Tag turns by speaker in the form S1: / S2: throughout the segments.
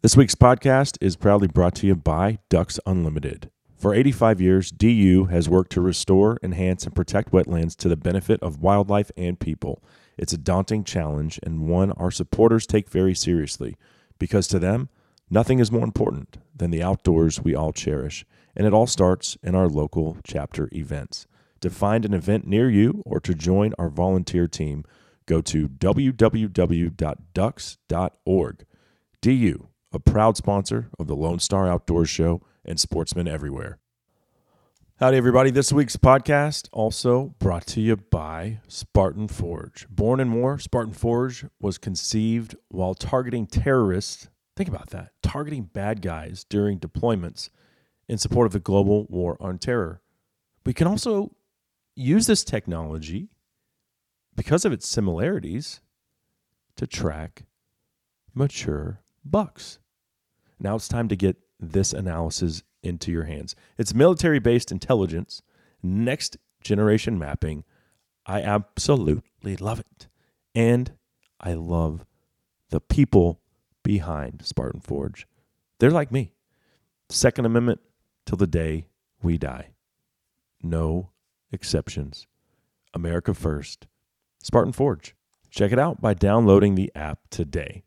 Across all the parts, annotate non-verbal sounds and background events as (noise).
S1: This week's podcast is proudly brought to you by Ducks Unlimited. For 85 years, DU has worked to restore, enhance, and protect wetlands to the benefit of wildlife and people. It's a daunting challenge and one our supporters take very seriously because to them, nothing is more important than the outdoors we all cherish. And it all starts in our local chapter events. To find an event near you or to join our volunteer team, go to www.ducks.org. DU a proud sponsor of the Lone Star Outdoors Show and Sportsmen Everywhere. Howdy, everybody. This week's podcast also brought to you by Spartan Forge. Born in war, Spartan Forge was conceived while targeting terrorists. Think about that targeting bad guys during deployments in support of the global war on terror. We can also use this technology because of its similarities to track mature bucks. Now it's time to get this analysis into your hands. It's military based intelligence, next generation mapping. I absolutely love it. And I love the people behind Spartan Forge. They're like me. Second Amendment till the day we die. No exceptions. America first. Spartan Forge. Check it out by downloading the app today.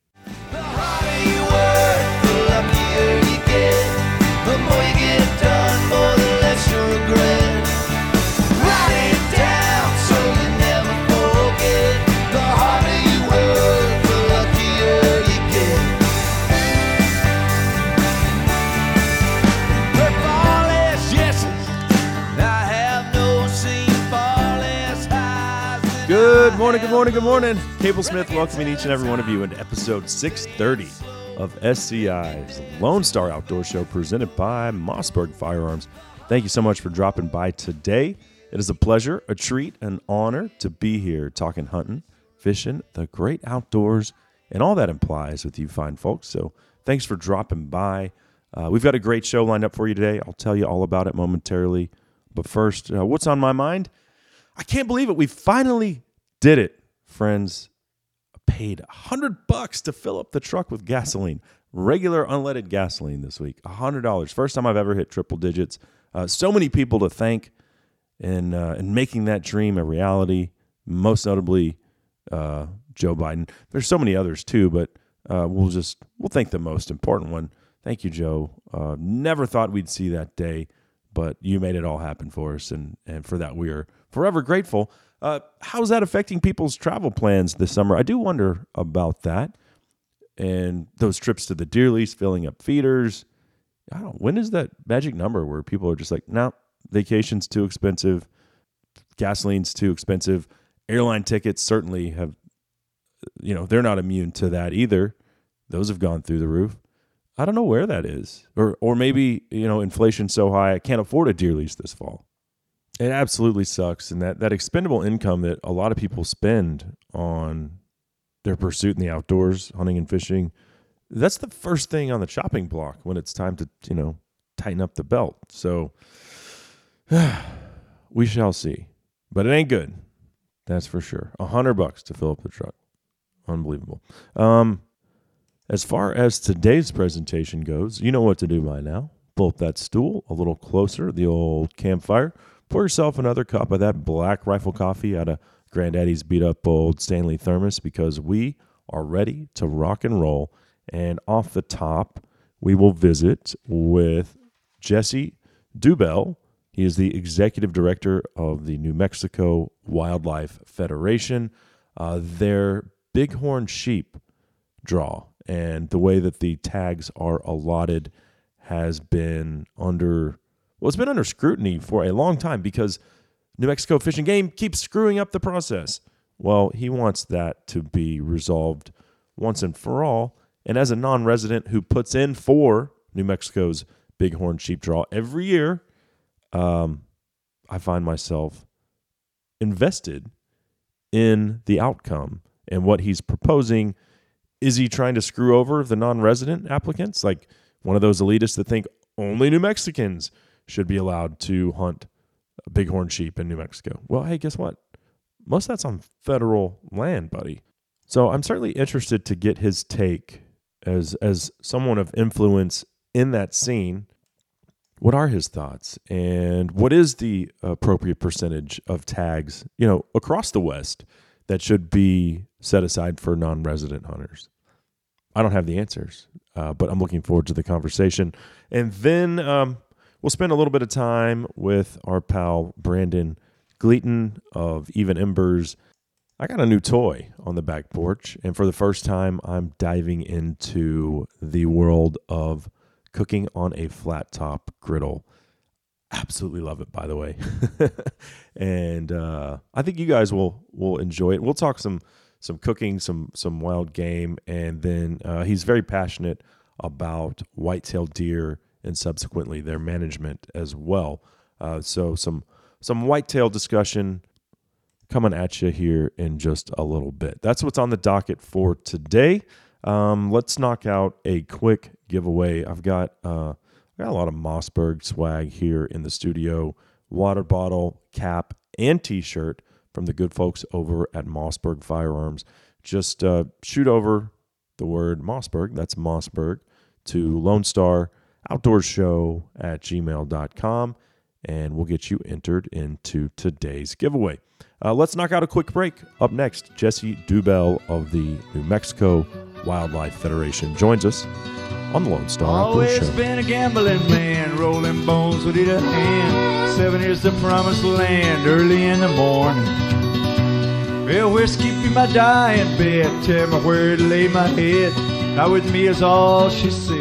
S1: Good morning, good morning, good morning. Cable Smith welcoming each and every one of you into episode 630 of SCI's Lone Star Outdoor Show presented by Mossberg Firearms. Thank you so much for dropping by today. It is a pleasure, a treat, an honor to be here talking hunting, fishing, the great outdoors, and all that implies with you fine folks. So thanks for dropping by. Uh, we've got a great show lined up for you today. I'll tell you all about it momentarily. But first, uh, what's on my mind? I can't believe it. We finally did it, friends. Paid a hundred bucks to fill up the truck with gasoline, regular unleaded gasoline this week. A hundred dollars. First time I've ever hit triple digits. Uh, so many people to thank in uh, in making that dream a reality. Most notably, uh, Joe Biden. There's so many others too, but uh, we'll just we'll thank the most important one. Thank you, Joe. Uh, never thought we'd see that day, but you made it all happen for us, and and for that we are forever grateful. Uh, how's that affecting people's travel plans this summer? I do wonder about that. And those trips to the deer lease, filling up feeders. I don't. When is that magic number where people are just like, no, vacation's too expensive, gasoline's too expensive, airline tickets certainly have, you know, they're not immune to that either. Those have gone through the roof. I don't know where that is, or or maybe you know, inflation's so high I can't afford a deer lease this fall. It absolutely sucks. And that, that expendable income that a lot of people spend on their pursuit in the outdoors, hunting and fishing, that's the first thing on the chopping block when it's time to, you know, tighten up the belt. So (sighs) we shall see. But it ain't good. That's for sure. A hundred bucks to fill up the truck. Unbelievable. Um, as far as today's presentation goes, you know what to do by now. Pull up that stool a little closer, the old campfire. Pour yourself another cup of that black rifle coffee out of Granddaddy's beat up old Stanley thermos because we are ready to rock and roll. And off the top, we will visit with Jesse Deubel. He is the executive director of the New Mexico Wildlife Federation. Uh, their bighorn sheep draw and the way that the tags are allotted has been under well, it's been under scrutiny for a long time because New Mexico Fish and Game keeps screwing up the process. Well, he wants that to be resolved once and for all. And as a non resident who puts in for New Mexico's bighorn sheep draw every year, um, I find myself invested in the outcome and what he's proposing. Is he trying to screw over the non resident applicants? Like one of those elitists that think only New Mexicans should be allowed to hunt bighorn sheep in New Mexico. Well, hey, guess what? Most of that's on federal land, buddy. So I'm certainly interested to get his take as as someone of influence in that scene, what are his thoughts and what is the appropriate percentage of tags, you know, across the West that should be set aside for non-resident hunters? I don't have the answers, uh, but I'm looking forward to the conversation. And then um, we'll spend a little bit of time with our pal Brandon Gleaton of Even Embers. I got a new toy on the back porch, and for the first time, I'm diving into the world of cooking on a flat top griddle. Absolutely love it, by the way, (laughs) and uh, I think you guys will will enjoy it. We'll talk some some cooking, some some wild game, and then uh, he's very passionate about whitetail deer and subsequently their management as well. Uh, so some some whitetail discussion coming at you here in just a little bit. That's what's on the docket for today. Um, let's knock out a quick giveaway. I've got uh, I got a lot of Mossberg swag here in the studio: water bottle, cap, and T-shirt from the good folks over at Mossberg Firearms. Just uh, shoot over the word Mossberg. That's Mossberg to Lone Star Outdoor Show at gmail.com and we'll get you entered into today's giveaway. Uh, let's knock out a quick break. Up next, Jesse Deubel of the New Mexico Wildlife Federation joins us on the Lone Star
S2: Always
S1: Outdoor Show.
S2: been a gambling man, rolling bones with either hand. Seven years to promised land, early in the morning. Well, whiskey be my dying bed, tell me where to lay my head. Not with me is all she said,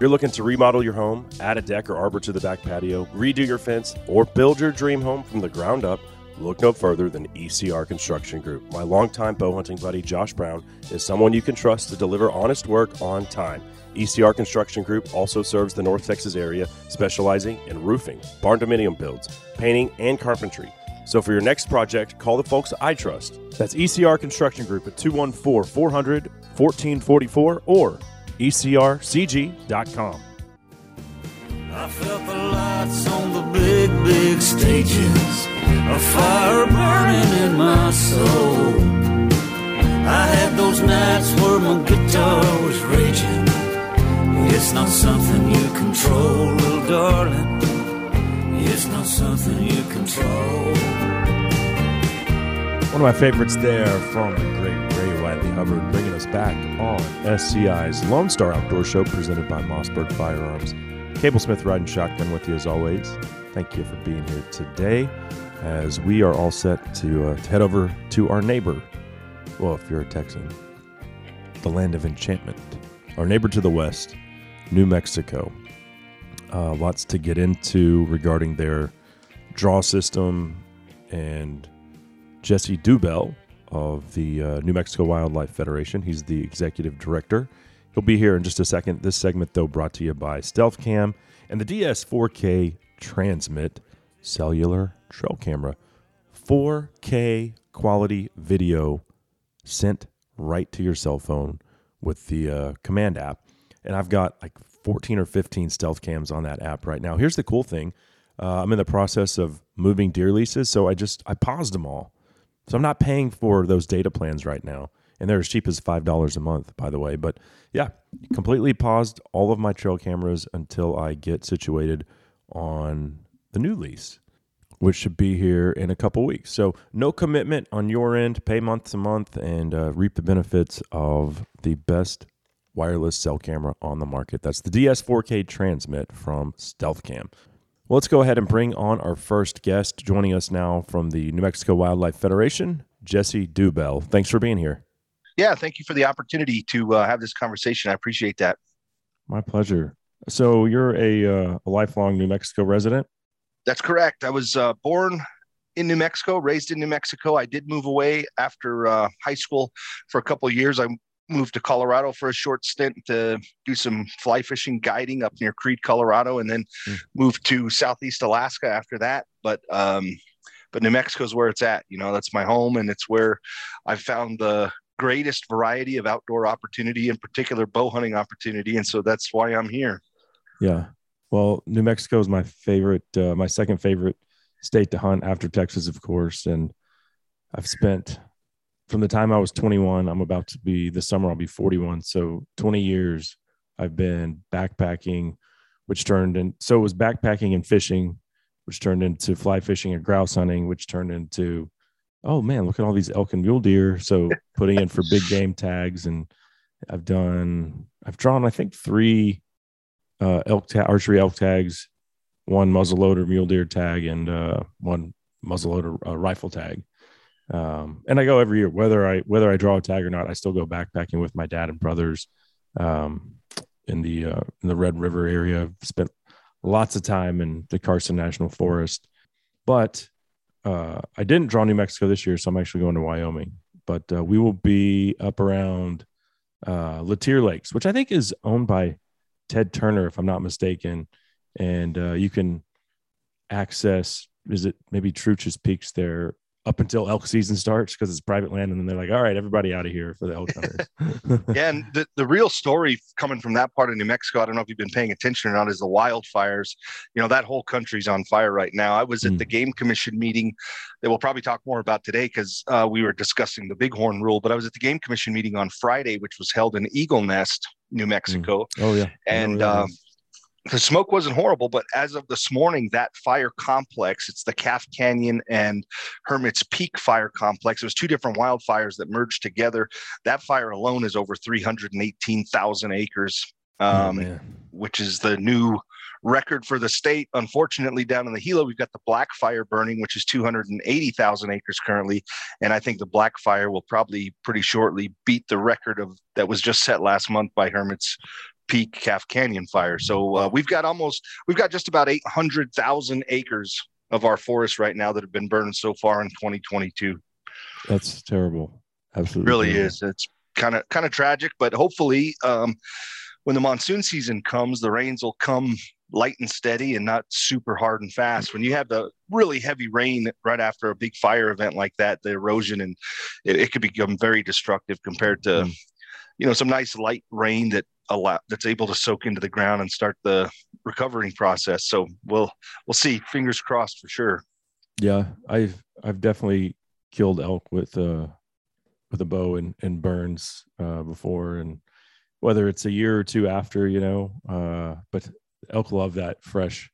S1: You're looking to remodel your home, add a deck or arbor to the back patio, redo your fence, or build your dream home from the ground up? Look no further than ECR Construction Group. My longtime bow hunting buddy Josh Brown is someone you can trust to deliver honest work on time. ECR Construction Group also serves the North Texas area, specializing in roofing, barn dominium builds, painting, and carpentry. So for your next project, call the folks I trust. That's ECR Construction Group at 214 400 1444 or ecrcg.com.
S3: I felt the lights on the big, big stages, a fire burning in my soul. I had those nights where my guitar was raging. It's not something you control, little darling. It's not something you control.
S1: One of my favorites there from Ray Wylie Hubbard, bringing us back on SCI's Lone Star Outdoor Show presented by Mossberg Firearms. Cable Smith riding shotgun with you as always. Thank you for being here today as we are all set to, uh, to head over to our neighbor. Well, if you're a Texan, the land of enchantment. Our neighbor to the west, New Mexico. Uh, lots to get into regarding their draw system and Jesse Deubel of the uh, New Mexico Wildlife Federation. He's the executive director. He'll be here in just a second. This segment, though, brought to you by Stealth Cam and the DS4K Transmit cellular trail camera. 4K quality video sent right to your cell phone with the uh, command app. And I've got like 14 or 15 stealth cams on that app right now. Here's the cool thing uh, I'm in the process of moving deer leases, so I just I paused them all. So I'm not paying for those data plans right now. And they're as cheap as $5 a month, by the way. But yeah, completely paused all of my trail cameras until I get situated on the new lease, which should be here in a couple weeks. So no commitment on your end. Pay month to month and uh, reap the benefits of the best wireless cell camera on the market. That's the DS4K Transmit from Stealth Cam. Well, let's go ahead and bring on our first guest. Joining us now from the New Mexico Wildlife Federation, Jesse Deubel. Thanks for being here.
S4: Yeah, thank you for the opportunity to uh, have this conversation. I appreciate that.
S1: My pleasure. So you're a, uh, a lifelong New Mexico resident?
S4: That's correct. I was uh, born in New Mexico, raised in New Mexico. I did move away after uh, high school for a couple of years. I moved to Colorado for a short stint to do some fly fishing guiding up near Creede, Colorado, and then
S1: Mm.
S4: moved to Southeast Alaska after that. But um, but New Mexico is where it's at. You know, that's my home, and it's where I found the greatest variety of outdoor opportunity, in particular bow hunting opportunity, and so that's why I'm here.
S1: Yeah. Well, New Mexico is my favorite, uh, my second favorite state to hunt after Texas, of course. And I've spent from the time I was 21, I'm about to be this summer, I'll be 41. So 20 years I've been backpacking, which turned in, so it was backpacking and fishing, which turned into fly fishing and grouse hunting, which turned into, oh man, look at all these elk and mule deer. So putting in for big (laughs) game tags. And I've done, I've drawn, I think, three uh, elk ta- archery elk tags, one muzzleloader mule deer tag, and uh, one muzzleloader uh, rifle tag. Um, and I go every year, whether I whether I draw a tag or not. I still go backpacking with my dad and brothers um, in the uh, in the Red River area. I've spent lots of time in the Carson National Forest, but uh, I didn't draw New Mexico this year, so I'm actually going to Wyoming. But uh, we will be up around uh, Latir Lakes, which I think is owned by Ted Turner, if I'm not mistaken. And uh, you can access, is it maybe Truchas Peaks there up until elk season starts because it's private land. And then they're like, all right, everybody out of here for the elk hunters. (laughs) (laughs)
S4: Yeah, and the, the real story coming from that part of New Mexico, I don't know if you've been paying attention or not, is the wildfires. You know, that whole country's on fire right now. I was at
S1: Mm.
S4: the Game Commission meeting that we'll probably talk more about today because uh, we were discussing the Bighorn rule, but I was at the Game Commission meeting on Friday, which was held in Eagle Nest, New Mexico.
S1: oh, yeah.
S4: And
S1: where that
S4: um. The smoke wasn't horrible, but as of this morning, that fire complex, it's the Calf Canyon and Hermit's Peak fire complex. It was two different wildfires that merged together. That fire alone is over 318,000 acres,
S1: Oh,
S4: um,
S1: man.
S4: which is the new record for the state. Unfortunately, down in the Gila, we've got the Black Fire burning, which is 280,000 acres currently. And I think the Black Fire will probably pretty shortly beat the record of that was just set last month by Hermit's Peak Calf Canyon fire. So uh, we've got almost, we've got just about 800,000 acres of our forest right now that have been burned so far in 2022.
S1: That's terrible. Absolutely.
S4: really
S1: terrible.
S4: is. It's kind of kind of tragic, but hopefully, um, when the monsoon season comes, the rains will come light and steady and not super hard and fast. When you have the really heavy rain right after a big fire event like that, the erosion and it, it could become very destructive compared to,
S1: Mm.
S4: you know, some nice light rain that allow that's able to soak into the ground and start the recovering process. So we'll we'll see. Fingers crossed for sure.
S1: Yeah, I've I've definitely killed elk with uh with a bow and, and burns uh before and whether it's a year or two after, you know, uh but elk love that fresh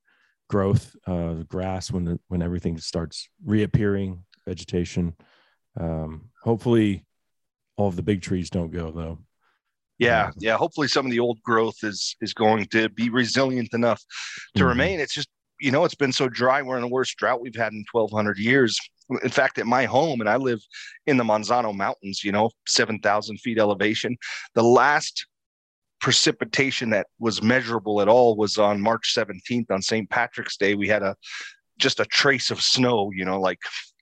S1: growth, uh grass when the, when everything starts reappearing, vegetation. Um hopefully all of the big trees don't go though.
S4: Yeah, yeah. Hopefully, some of the old growth is is going to be resilient enough to
S1: Mhm.
S4: remain. It's just you know it's been so dry. We're in the worst drought we've had in 1,200 years. In fact, at my home, and I live in the Manzano Mountains. You know, 7,000 feet elevation. The last precipitation that was measurable at all was on March 17th on St. Patrick's Day. We had a just a trace of snow. You know, like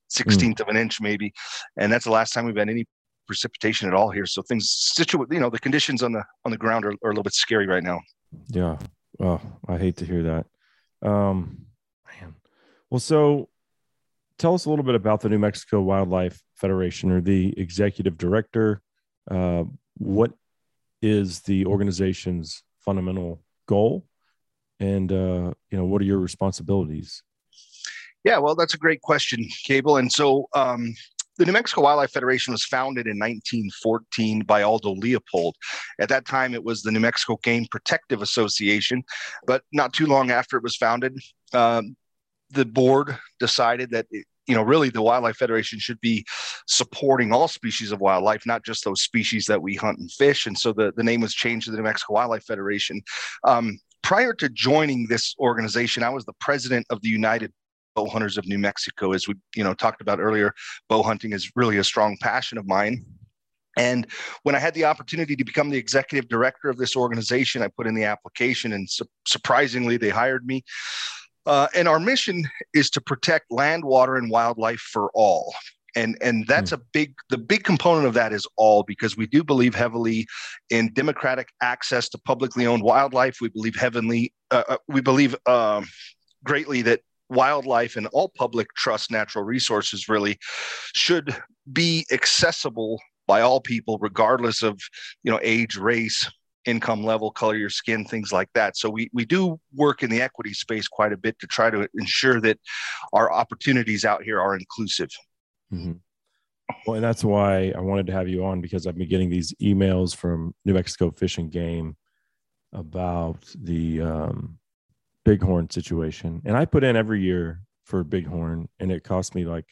S4: 16th of an inch maybe, and that's the last time we've had any precipitation at all here. So things situ you know, the conditions on the on the ground are, are a little bit scary right now.
S1: Yeah. Oh, I hate to hear that. Um, man. Well, so tell us a little bit about the New Mexico Wildlife Federation or the executive director. Uh, what is the organization's fundamental goal? And, uh, you know, what are your responsibilities?
S4: Yeah, well, that's a great question, Cable. And so um, the New Mexico Wildlife Federation was founded in 1914 by Aldo Leopold. At that time, it was the New Mexico Game Protective Association. But not too long after it was founded, um, the board decided that. It, you know, really, the Wildlife Federation should be supporting all species of wildlife, not just those species that we hunt and fish. And so the, the name was changed to the New Mexico Wildlife Federation. Um, prior to joining this organization, I was the president of the United bow hunters of New Mexico. As we, you know, talked about earlier, bow hunting is really a strong passion of mine. And when I had the opportunity to become the executive director of this organization, I put in the application, and su- surprisingly, they hired me. Uh, and our mission is to protect land, water, and wildlife for all. and and that's a big the big component of that is all because we do believe heavily in democratic access to publicly owned wildlife we believe heavenly uh, uh, we believe um, greatly that wildlife and all public trust natural resources really should be accessible by all people regardless of you know age race income level color your skin things like that so we we do work in the equity space quite a bit to try to ensure that our opportunities out here are inclusive
S1: Mm-hmm. Well, and that's why I wanted to have you on because I've been getting these emails from New Mexico Fish and Game about the um, bighorn situation, and I put in every year for bighorn, and it cost me like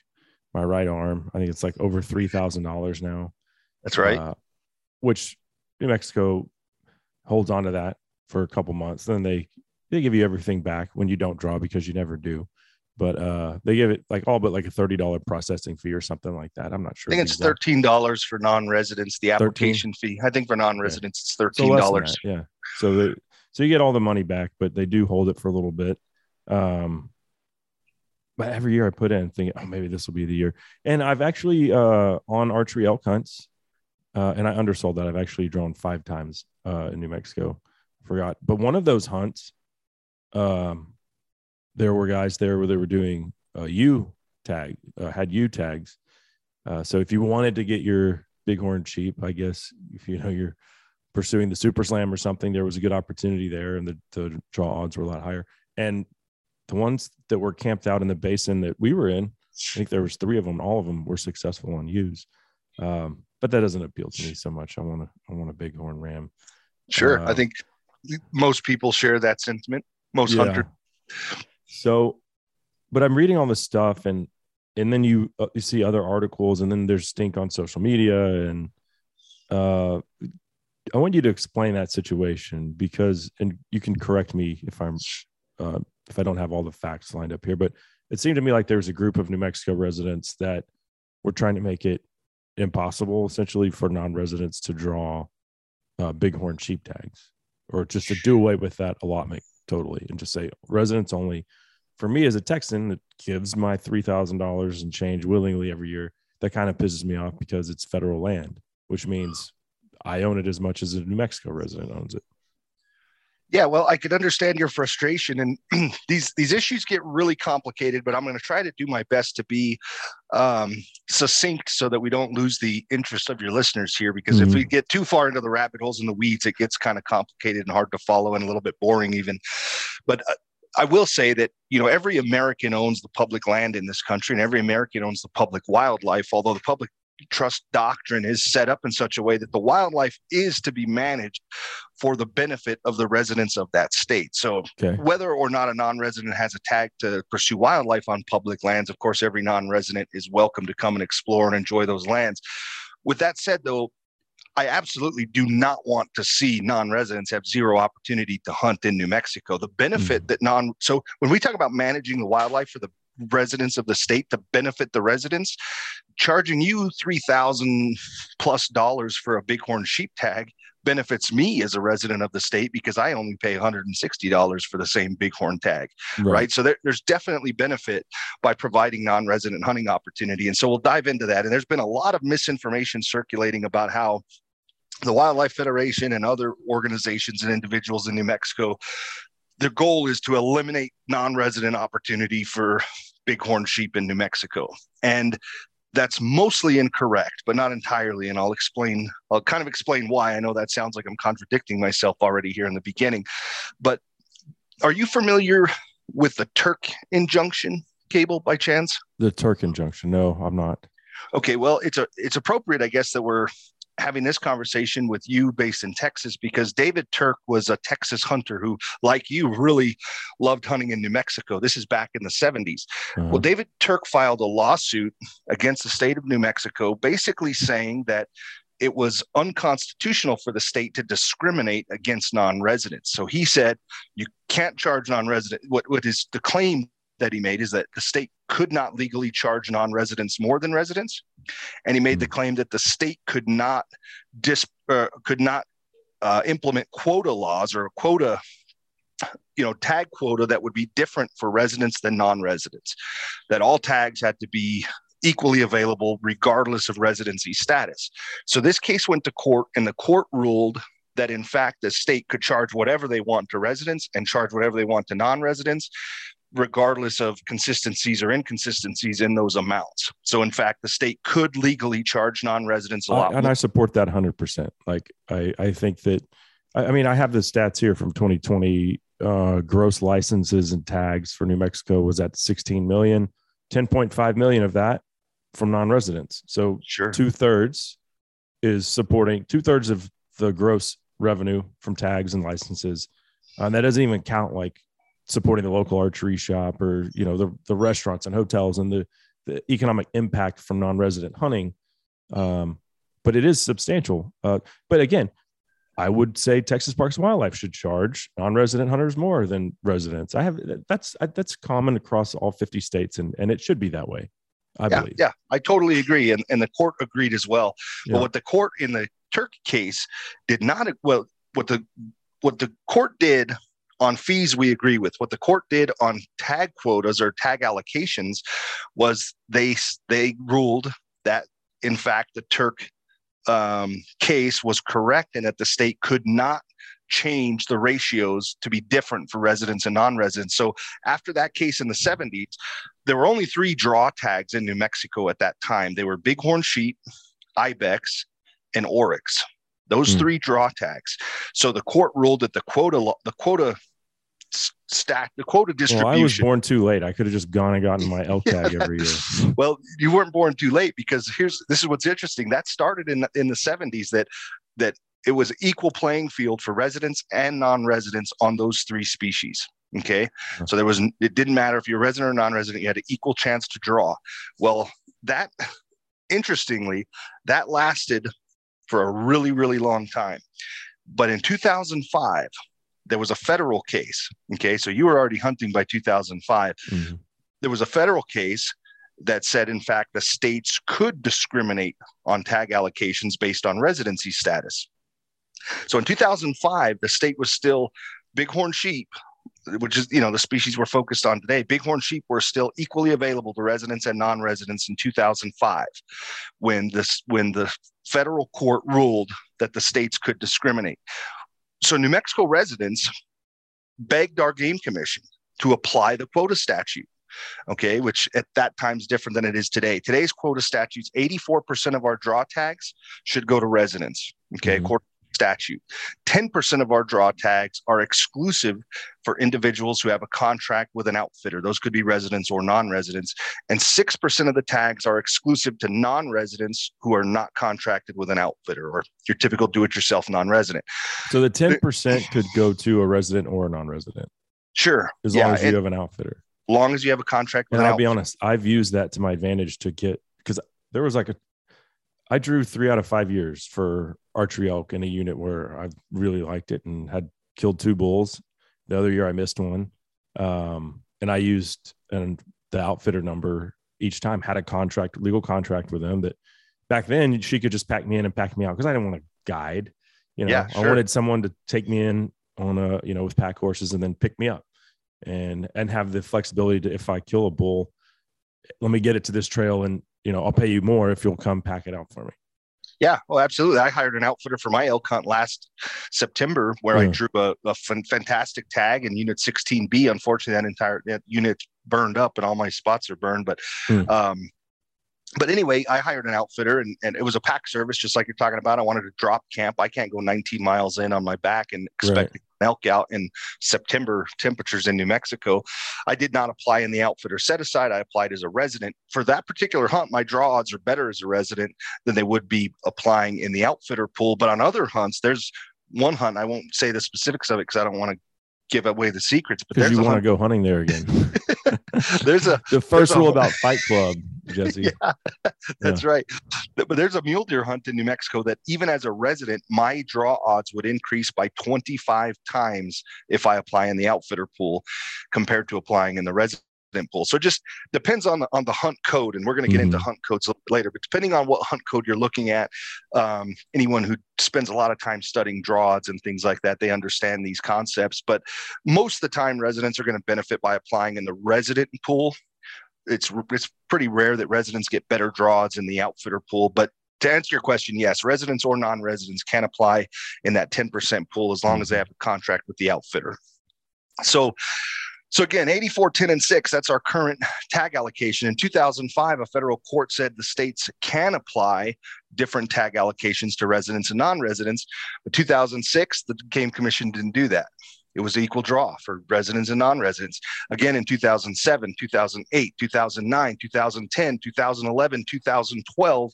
S1: my right arm. I think it's like over three thousand dollars now.
S4: That's right.
S1: Uh, which New Mexico holds on to that for a couple months. Then they they give you everything back when you don't draw because you never do but uh they give it like all but like a $30 processing fee or something like that i'm not sure
S4: i think it's $13 for non-residents the application 13? fee i think for non-residents yeah. it's $13
S1: so yeah so they, so you get all the money back but they do hold it for a little bit. Um but every year i put in thinking oh maybe this will be the year. And i've actually uh on archery elk hunts uh and i undersold that. I've actually drawn five times uh in new mexico. Forgot. But one of those hunts um there were guys there where they were doing uh, ewe tag, uh, had ewe tags. Uh, so if you wanted to get your bighorn sheep, I guess if you know you're pursuing the super slam or something, there was a good opportunity there, and the, the draw odds were a lot higher. And the ones that were camped out in the basin that we were in, I think there was three of them. All of them were successful on use, Um, but that doesn't appeal to me so much. I want to I want a bighorn ram.
S4: Sure, I uh, think most people share that sentiment. Most yeah. hunters
S1: so, but I'm reading all this stuff and and then you uh, you see other articles and then there's stink on social media and uh I want you to explain that situation because and you can correct me if I'm uh, if I don't have all the facts lined up here, but it seemed to me like there was a group of New Mexico residents that were trying to make it impossible essentially for non-residents to draw uh, bighorn sheep tags or just to do away with that allotment totally and just say residents only. For me as a Texan that gives my three thousand dollars and change willingly every year, that kind of pisses me off because it's federal land, which means I own it as much as a New Mexico resident owns it.
S4: Yeah, well, I could understand your frustration, and (clears throat) these these issues get really complicated. But I'm going to try to do my best to be um, succinct so that we don't lose the interest of your listeners here. Because mm-hmm. if we mm-hmm. get too far into the rabbit holes and the weeds, it gets kind of complicated and hard to follow and a little bit boring, even. But uh, I will say that you know every American owns the public land in this country, and every American owns the public wildlife. Although the public trust doctrine is set up in such a way that the wildlife is to be managed for the benefit of the residents of that state. So, okay. whether or not a non resident has a tag to pursue wildlife on public lands, of course, every non resident is welcome to come and explore and enjoy those lands. With that said, though, I absolutely do not want to see non-residents have zero opportunity to hunt in New Mexico. The benefit mm. that non so when we talk about managing the wildlife for the residents of the state to benefit the residents, charging you three thousand plus dollars for a bighorn sheep tag benefits me as a resident of the state because I only pay $160 for the same bighorn tag, right? right? So there, there's definitely benefit by providing non-resident hunting opportunity, and so we'll dive into that. And there's been a lot of misinformation circulating about how the Wildlife Federation and other organizations and individuals in New Mexico Their goal is to eliminate non-resident opportunity for bighorn sheep in New Mexico. And that's mostly incorrect, but not entirely. And I'll explain, I'll kind of explain why. I know that sounds like I'm contradicting myself already here in the beginning. But are you familiar with the Terk injunction cable by chance?
S1: The Terk injunction. No, I'm not.
S4: Okay, well, it's a it's appropriate, I guess, that we're having this conversation with you based in Texas because David Terk was a Texas hunter who, like you, really loved hunting in New Mexico. This is back in the 70s. Uh-huh. Well, David Terk filed a lawsuit against the state of New Mexico, basically saying that it was unconstitutional for the state to discriminate against non-residents. So he said you can't charge non-resident. What what is the claim that he made is that the state could not legally charge non-residents more than residents, and he made the hmm. claim that the state could not dis uh, could not uh, implement quota laws or a quota you know tag quota that would be different for residents than non-residents that all tags had to be equally available regardless of residency status. So this case went to court, and the court ruled that in fact the state could charge whatever they want to residents and charge whatever they want to non-residents regardless of consistencies or inconsistencies in those amounts. So in fact the state could legally charge non-residents a lot
S1: and i support that 100% like i i think that i, I mean i have the stats here from 2020 uh, gross licenses and tags for new mexico was at 16 million 10.5 million of that from non-residents. So
S4: sure.
S1: two thirds is supporting two thirds of the gross revenue from tags and licenses. Uh, and that doesn't even count like supporting the local archery shop or you know the the restaurants and hotels and the the economic impact from non-resident hunting. Um, but it is substantial. Uh, but again, I would say Texas Parks and Wildlife should charge non-resident hunters more than residents. I have that's that's common across all 50 states, and and it should be that way. I
S4: yeah,
S1: believe.
S4: Yeah, I totally agree, and and the court agreed as well.
S1: Yeah.
S4: But what the court in the Turkey case did not well what the what the court did on fees we agree with what the court did on tag quotas or tag allocations was they they ruled that in fact the Terk um, case was correct and that the state could not change the ratios to be different for residents and non-residents so after that case in the 70s there were only three draw tags in new mexico at that time they were bighorn sheep ibex and oryx those
S1: Hmm.
S4: three draw tags. So the court ruled that the quota, the quota stack, the quota distribution.
S1: Well, I was born too late. I could have just gone and gotten my (laughs) elk tag every year. (laughs)
S4: Well, you weren't born too late because here's this is what's interesting. That started in the, in the 70s that that it was equal playing field for residents and non-residents on those three species. Okay, so there was it didn't matter if you're resident or non-resident, you had an equal chance to draw. Well, that interestingly, that lasted for a really really long time. But in 2005, there was a federal case. Okay, so you were already hunting by 2005
S1: Mhm.
S4: there was a federal case that said, in fact, the states could discriminate on tag allocations based on residency status. So in 2005, the state was still bighorn sheep, which is you know the species we're focused on today. Bighorn sheep were still equally available to residents and non-residents in 2005, when this when the federal court ruled that the states could discriminate. So New Mexico residents begged our game commission to apply the quota statute okay, which at that time is different than it is today. Today's quota statutes, 84% of our draw tags should go to residents, okay,
S1: Mhm.
S4: according statute. 10% of our draw tags are exclusive for individuals who have a contract with an outfitter. Those could be residents or non residents. And 6% of the tags are exclusive to non residents who are not contracted with an outfitter or your typical do it yourself non resident.
S1: So the 10% could go to a resident or a non-resident
S4: Sure.
S1: as
S4: yeah,
S1: long as you have an outfitter.
S4: long as you have a contract with
S1: And
S4: an
S1: I'll be honest, I've used that to my advantage to get because there was like a I drew three out of five years for archery elk in a unit where I really liked it and had killed two bulls. The other year I missed one. Um, and I used and the outfitter number each time had a contract, legal contract with them that back then she could just pack me in and pack me out because I didn't want to guide. You know,
S4: Yeah,
S1: I wanted someone to take me in on a, you know, with pack horses and then pick me up and and have the flexibility to if I kill a bull, let me get it to this trail and you know I'll pay you more if you'll come pack it out for me.
S4: Yeah, well, absolutely. I hired an outfitter for my elk hunt last September, where I drew a, a fantastic tag in Unit 16B. Unfortunately, that entire that unit burned up, and all my spots are burned. But,
S1: Hmm.
S4: um, but anyway, I hired an outfitter, and, and it was a pack service, just like you're talking about. I wanted to drop camp. I can't go 19 miles in on my back and expect an elk out in September temperatures in New Mexico. I did not apply in the outfitter set aside. I applied as a resident for that particular hunt. My draw odds are better as a resident than they would be applying in the outfitter pool. But on other hunts, there's one hunt. I won't say the specifics of it because I don't want to give away the secrets. But
S1: Because
S4: there's
S1: you want to go hunting there again. (laughs)
S4: there's a (laughs)
S1: the first rule
S4: whole-
S1: about Fight Club, (laughs) Jesse.
S4: yeah, that's right. But there's a mule deer hunt in New Mexico that even as a resident, my draw odds would increase by 25 times if I apply in the outfitter pool compared to applying in the resident pool. So it just depends on the on the hunt code, and we're going to get into
S1: Mhm.
S4: hunt codes a little bit later. But depending on what hunt code you're looking at, um, anyone who spends a lot of time studying draws and things like that, they understand these concepts. But most of the time, residents are going to benefit by applying in the resident pool it's it's pretty rare that residents get better draws in the outfitter pool. But to answer your question, yes, residents or non-residents can apply in that 10% pool as long as they have a contract with the outfitter. So so again, 84, 10, and 6, that's our current tag allocation. In 2005, a federal court said the states can apply different tag allocations to residents and non-residents. But 2006, the Game Commission didn't do that. It was equal draw for residents and non-residents. Again, in 2007, 2008, 2009, 2010, 2011, 2012,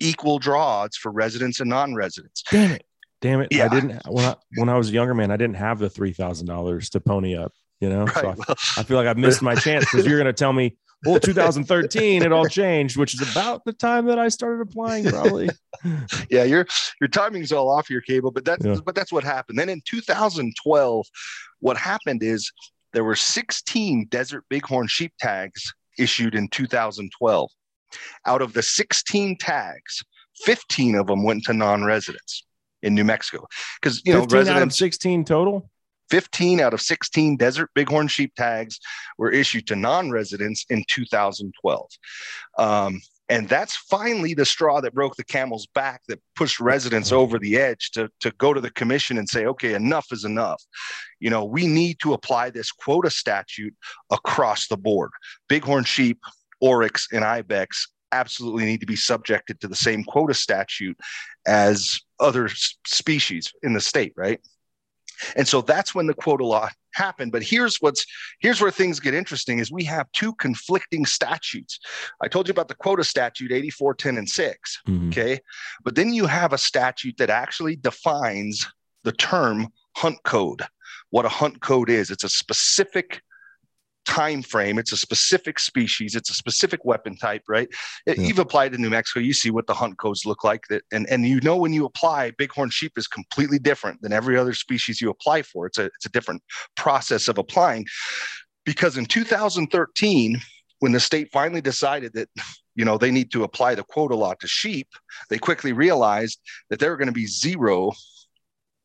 S4: equal draws for residents and non-residents.
S1: Damn it. Damn it. Yeah. I didn't when I when I was a younger man, I didn't have the three thousand dollars to pony up, you know. Right. So I, I, feel like I've missed my chance because you're gonna tell me, well, (laughs) 2013, it all changed, which is about the time that I started applying, probably. (laughs)
S4: yeah, your your timing's all off your cable, but that's yeah. but that's what happened. Then in 2012, what happened is there were 16 desert bighorn sheep tags issued in 2012. Out of the 16 tags, 15 of them went to non-residents in New Mexico. Because you know, residents,
S1: out of 16 total.
S4: 15 out of 16 desert bighorn sheep tags were issued to non-residents in 2012. Um, and that's finally the straw that broke the camel's back that pushed residents over the edge to, to go to the commission and say, okay, enough is enough. You know, we need to apply this quota statute across the board. Bighorn sheep, oryx, and ibex absolutely need to be subjected to the same quota statute as other species in the state, right? And so that's when the quota law happened. But here's what's here's where things get interesting is we have two conflicting statutes. I told you about the quota statute 84, 10, and 6. Mm-hmm. Okay. But then you have a statute that actually defines the term hunt code, what a hunt code is. It's a specific time frame. It's a specific species. It's a specific weapon type, right? Uh, yeah. You've applied to New Mexico. You see what the hunt codes look like. That and and you know when you apply, bighorn sheep is completely different than every other species you apply for. It's a it's a different process of applying. Because in 2013, when the state finally decided that you know they need to apply the quota law to sheep, they quickly realized that there are going to be zero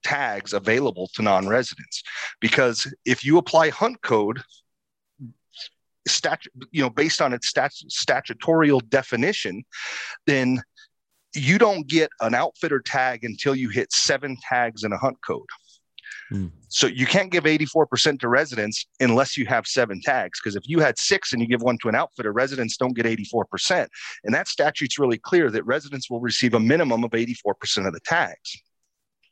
S4: tags available to non-residents because if you apply hunt code statute, you know, based on its stat- statutorial definition, then you don't get an outfitter tag until you hit seven tags in a hunt code. Hmm. So you can't give 84% to residents unless you have seven tags. Because if you had six and you give one to an outfitter, residents don't get 84%. And that statute's really clear that residents will receive a minimum of 84% of the tags.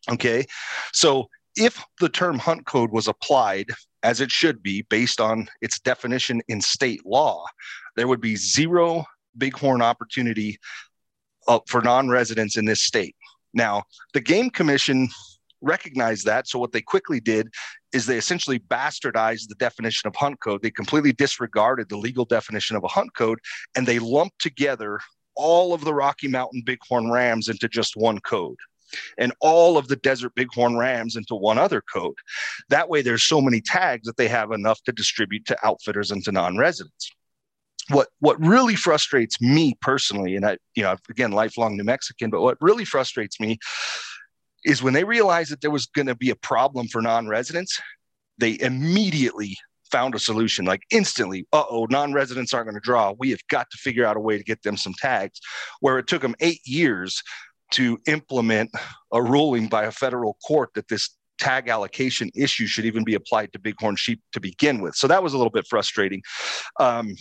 S4: Okay. So if the term hunt code was applied as it should be based on its definition in state law, there would be zero bighorn opportunity uh, for non-residents in this state. Now, the Game Commission recognized that. So what they quickly did is they essentially bastardized the definition of hunt code. They completely disregarded the legal definition of a hunt code and they lumped together all of the Rocky Mountain bighorn rams into just one code and all of the desert bighorn rams into one other code. That way, there's so many tags that they have enough to distribute to outfitters and to non-residents. What what really frustrates me personally, and I, you know, again, lifelong New Mexican, but what really frustrates me is when they realized that there was going to be a problem for non-residents, they immediately found a solution like instantly uh-oh non-residents aren't going to draw we have got to figure out a way to get them some tags where it took them eight years to implement a ruling by a federal court that this tag allocation issue should even be applied to bighorn sheep to begin with. So that was a little bit frustrating. Um,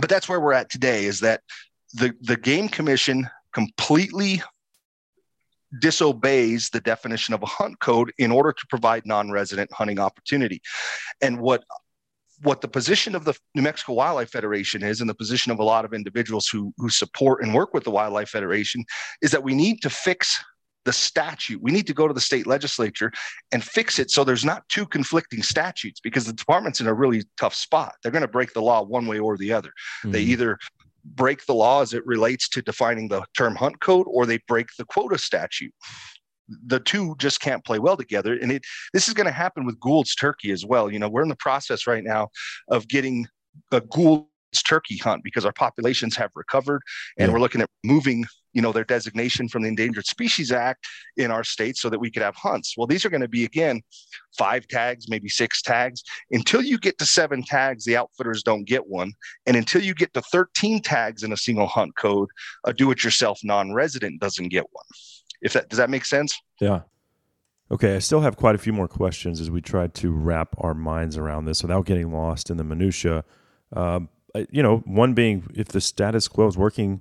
S4: but that's where we're at today is that the, the game commission completely disobeys the definition of a hunt code in order to provide non-resident hunting opportunity. And what what the position of the New Mexico Wildlife Federation is, and the position of a lot of individuals who, who support and work with the Wildlife Federation, is that we need to fix the statute. We need to go to the state legislature and fix it so there's not two conflicting statutes because the department's in a really tough spot. They're going to break the law one way or the other. Mm-hmm. They either break the law as it relates to defining the term hunt code or they break the quota statute the two just can't play well together. And it this is going to happen with Gould's turkey as well. You know, we're in the process right now of getting a Gould's turkey hunt because our populations have recovered and yeah. we're looking at moving you know their designation from the endangered species act in our state so that we could have hunts well these are going to be again five tags maybe six tags until you get to seven tags the outfitters don't get one and until you get to 13 tags in a single hunt code a do-it-yourself non-resident doesn't get one if that does that make sense
S1: Yeah. Okay, I still have quite a few more questions as we try to wrap our minds around this without getting lost in the minutia. Um, you know, one being if the status quo is working,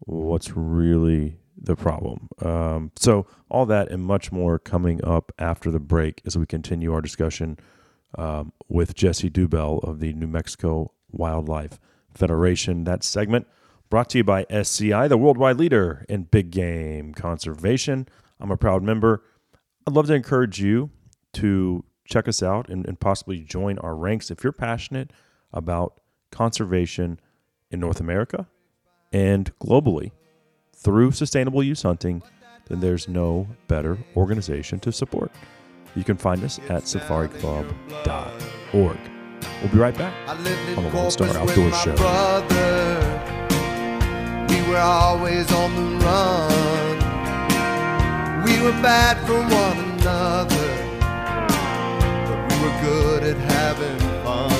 S1: what's really the problem? Um, so all that and much more coming up after the break as we continue our discussion um, with Jesse Deubel of the New Mexico Wildlife Federation. That segment brought to you by SCI, the worldwide leader in big game conservation. I'm a proud member. I'd love to encourage you to check us out and, and possibly join our ranks if you're passionate about conservation in North America and globally through sustainable use hunting, then there's no better organization to support. You can find us at safariclub.org. We'll be right back.
S5: I lived in
S1: on the Lone Star Outdoor Show.
S5: brother. We were always on the run. We were bad for one another, but we were good at having fun.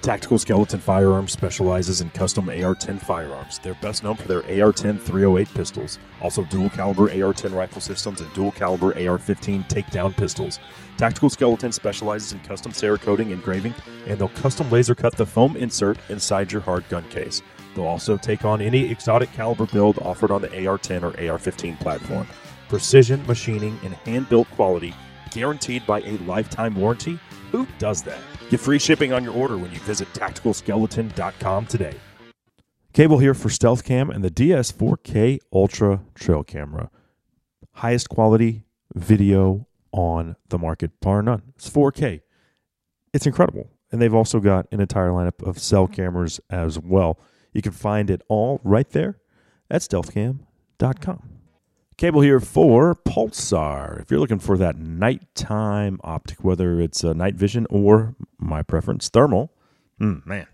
S1: Tactical Skeleton Firearms specializes in custom AR 10 firearms. They're best known for their AR 10 308 pistols, also dual caliber AR 10 rifle systems, and dual caliber AR 15 takedown pistols. Tactical Skeleton specializes in custom Cerakoting engraving, and they'll custom laser cut the foam insert inside your hard gun case. They'll also take on any exotic caliber build offered on the AR 10 or AR 15 platform. Precision machining and hand built quality guaranteed by a lifetime warranty. Who does that? Get free shipping on your order when you visit tacticalskeleton.com today. Cable here for Stealth Cam and the DS4K Ultra Trail Camera. Highest quality video on the market, bar none. It's 4K. It's incredible. And they've also got an entire lineup of cell cameras as well. You can find it all right there at stealthcam.com. Cable here for Pulsar. If you're looking for that nighttime optic, whether it's uh, night vision or my preference, thermal, hmm, man,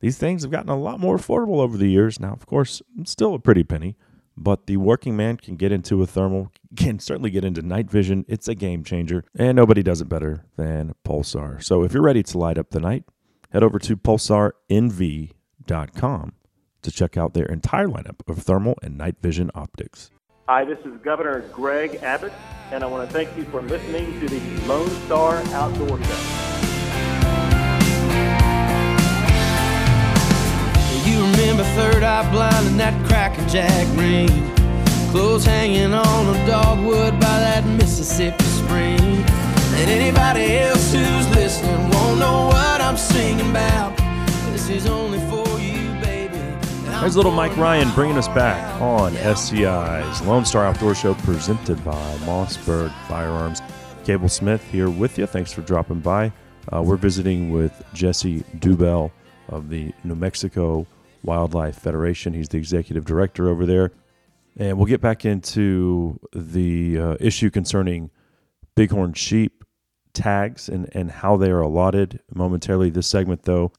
S1: these things have gotten a lot more affordable over the years. Now, of course, still a pretty penny, but the working man can get into a thermal, (laughs) can certainly get into night vision. It's a game changer, and nobody does it better than Pulsar. So if you're ready to light up the night, head over to pulsarnv.com to check out their entire lineup of thermal and night vision optics.
S6: Hi, this is Governor Greg Abbott, and I want to thank you for listening to the Lone Star Outdoor Show.
S5: You remember Third Eye Blind and that Crackerjack ring. Clothes hanging on a dogwood by that Mississippi spring. And anybody else who's listening won't know what I'm singing about. This is only for you,
S1: There's little Mike Ryan bringing us back on SCI's Lone Star Outdoor Show presented by Mossberg Firearms. Cable Smith here with you. Thanks for dropping by. Uh, we're visiting with Jesse Deubel of the New Mexico Wildlife Federation. He's the executive director over there. And we'll get back into the uh, issue concerning bighorn sheep tags and, and how they are allotted momentarily. This segment, though,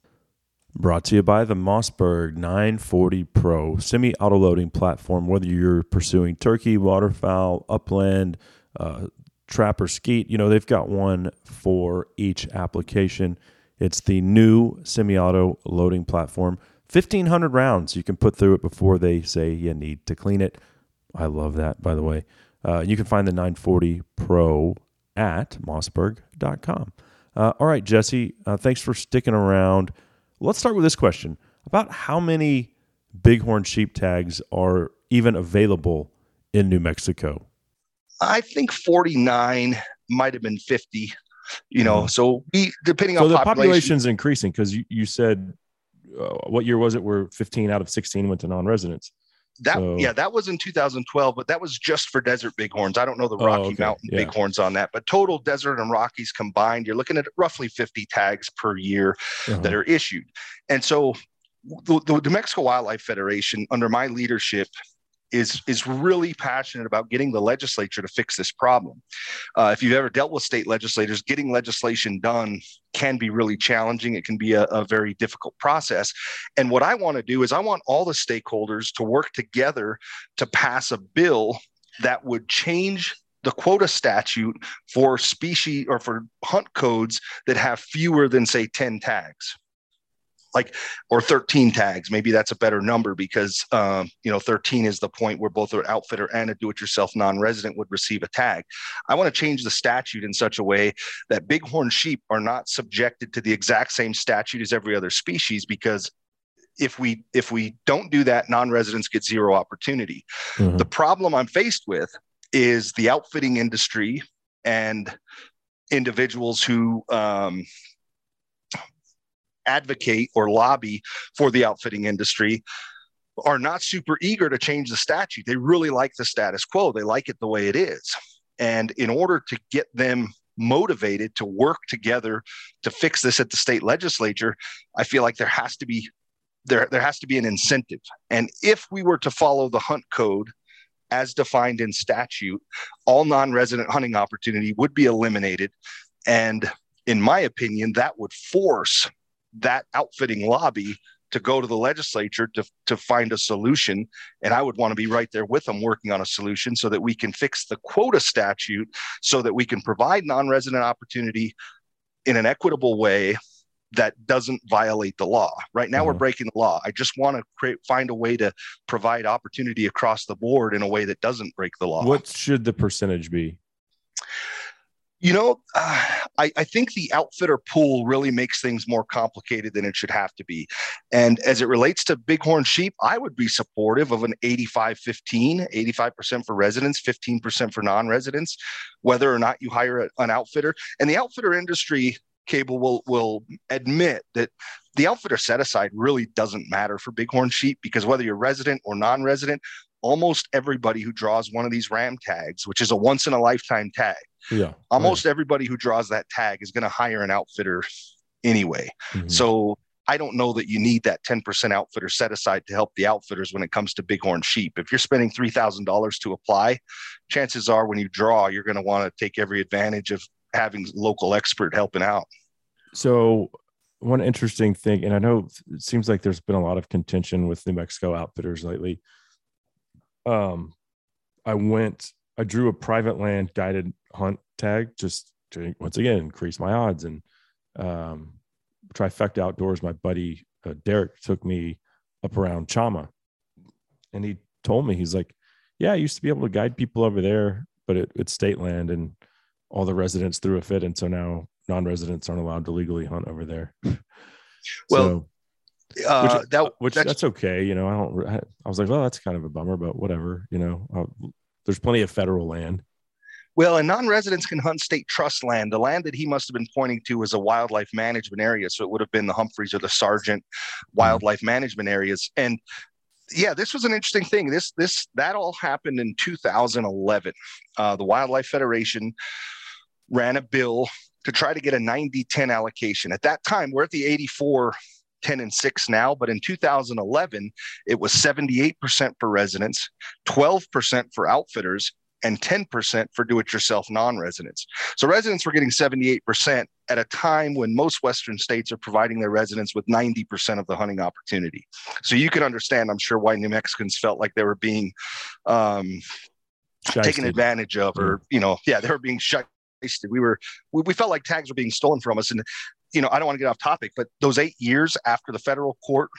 S1: Brought to you by the Mossberg 940 Pro semi auto loading platform. Whether you're pursuing turkey, waterfowl, upland, uh, trap, or skeet, you know, they've got one for each application. It's the new semi auto loading platform. 1,500 rounds you can put through it before they say you need to clean it. I love that, by the way. Uh, you can find the 940 Pro at mossberg.com. Uh, all right, Jesse, uh, thanks for sticking around. Let's start with this question about how many bighorn sheep tags are even available in New Mexico.
S4: I think 49 might have been 50. You know, so we depending
S1: So
S4: on
S1: the
S4: population.
S1: population's increasing because you, you said, uh, what year was it where 15 out of 16 went to non residents?
S4: That
S1: So-
S4: yeah, that was in 2012, but that was just for desert bighorns. I don't know the
S1: Oh,
S4: Rocky
S1: okay.
S4: Mountain
S1: Yeah.
S4: bighorns on that, but total desert and Rockies combined, you're looking at roughly 50 tags per year
S1: Uh-huh.
S4: that are issued. And so the, the New Mexico Wildlife Federation, under my leadership, is is really passionate about getting the legislature to fix this problem. Uh, if you've ever dealt with state legislators, getting legislation done can be really challenging. It can be a, a very difficult process. And what I want to do is I want all the stakeholders to work together to pass a bill that would change the quota statute for species or for hunt codes that have fewer than say 10 tags like or 13 tags. Maybe that's a better number because um, you know 13 is the point where both an outfitter and a do-it-yourself non-resident would receive a tag. I want to change the statute in such a way that bighorn sheep are not subjected to the exact same statute as every other species because if we if we don't do that non-residents get zero opportunity. Mm-hmm. the problem i'm faced with is the outfitting industry and individuals who um, advocate or lobby for the outfitting industry are not super eager to change the statute. They really like the status quo, they like it the way it is. And in order to get them motivated to work together to fix this at the state legislature, I feel like there has to be there, there has to be an incentive. And if we were to follow the hunt code as defined in statute, all non-resident hunting opportunity would be eliminated. And in my opinion, that would force that outfitting lobby to go to the legislature to, to find a solution. And I would want to be right there with them working on a solution so that we can fix the quota statute so that we can provide non resident opportunity in an equitable way that doesn't violate the law. Right now, mm-hmm. we're breaking the law. I just want to create, find a way to provide opportunity across the board in a way that doesn't break the law.
S1: What should the percentage be?
S4: You know, uh, I, I, think the outfitter pool really makes things more complicated than it should have to be. And as it relates to bighorn sheep, I would be supportive of an 85 15, 85% for residents, 15% for non residents, whether or not you hire a, an outfitter. And the outfitter industry cable will, will admit that the outfitter set aside really doesn't matter for bighorn sheep because whether you're resident or non resident, almost everybody who draws one of these ram tags, which is a once in a lifetime tag,
S1: yeah.
S4: Almost right. everybody who draws that tag is going to hire an outfitter anyway. Mm-hmm. So I don't know that you need that 10% outfitter set aside to help the outfitters when it comes to bighorn sheep. If you're spending $3,000 to apply, chances are when you draw, you're going to want to take every advantage of having local expert helping out.
S1: So, one interesting thing, and I know it seems like there's been a lot of contention with New Mexico outfitters lately. Um, I went, I drew a private land guided hunt tag just to once again increase my odds and um, trifecta outdoors. My buddy uh, Derek took me up around Chama, and he told me he's like, "Yeah, I used to be able to guide people over there, but it, it's state land, and all the residents threw a fit, and so now non-residents aren't allowed to legally hunt over there." (laughs)
S4: well.
S1: So, uh, which, that, which that's, that's, okay, you know. I don't. I was like, well, that's kind of a bummer, but whatever, you know. There's plenty of federal land.
S4: Well, and non-residents can hunt state trust land. The land that he must have been pointing to was a wildlife management area, so it would have been the Humphries or the Sargent wildlife mm-hmm. management areas. And yeah, this was an interesting thing. This this that all happened in 2011. Uh, the Wildlife Federation ran a bill to try to get a 90-10 allocation. At that time, we're at the 84 10 and 6 now, but in 2011, it was 78% for residents, 12% for outfitters, and 10% for do it yourself non residents. So residents were getting 78% at a time when most Western states are providing their residents with 90% of the hunting opportunity. So you can understand, I'm sure, why New Mexicans felt like they were being um, taken advantage of, or, you know, yeah, they were being shut. We were, we, we felt like tags were being stolen from us. And, you know, I don't want to get off topic, but those eight years after the federal court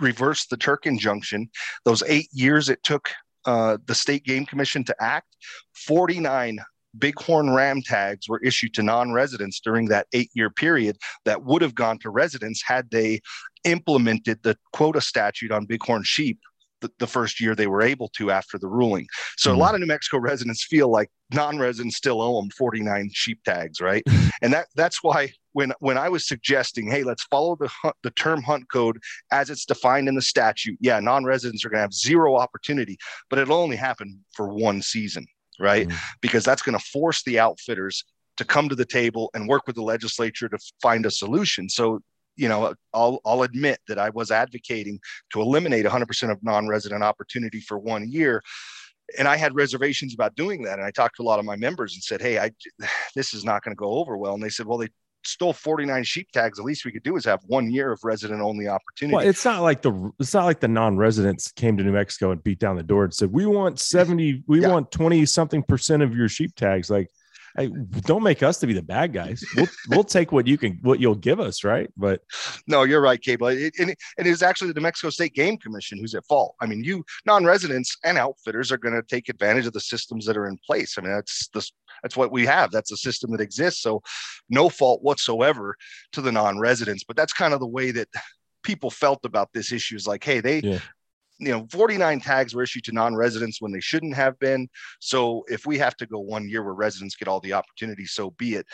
S4: reversed the Terk injunction, those eight years it took uh, the state game commission to act 49 bighorn ram tags were issued to non-residents during that eight year period that would have gone to residents had they implemented the quota statute on bighorn sheep the, the first year they were able to after the ruling so mm-hmm. a lot of new mexico residents feel like non-residents still owe them 49 sheep tags right (laughs) and that that's why when when I was suggesting, hey, let's follow the the term hunt code as it's defined in the statute. Yeah, non-residents are going to have zero opportunity, but it'll only happen for one season, right? Mm-hmm. Because that's going to force the outfitters to come to the table and work with the legislature to find a solution. So you know, I'll, I'll admit that I was advocating to eliminate 100% of non-resident opportunity for one year. And I had reservations about doing that. And I talked to a lot of my members and said, Hey, I, (sighs) this is not going to go over well. And they said, well, they stole 49 sheep tags. The least we could do is have one year of resident only opportunity.
S1: Well, it's not like the it's not like the non-residents came to New Mexico and beat down the door and said, "We want 70, we
S4: Yeah.
S1: want 20 something percent of your sheep tags." Like, hey, don't make us to be the bad guys. We'll we'll take what you can what you'll give us, right? But
S4: No, you're right, Cable. It, and, it, and it is actually the New Mexico State Game Commission who's at fault. I mean, you non-residents and outfitters are going to take advantage of the systems that are in place. I mean, that's that's what we have. That's a system that exists. So, no fault whatsoever to the non-residents. But that's kind of the way that people felt about this issue. Is like, hey, they.
S1: Yeah.
S4: You know, 49 tags were issued to non-residents when they shouldn't have been. So if we have to go one year where residents get all the opportunity, so be it.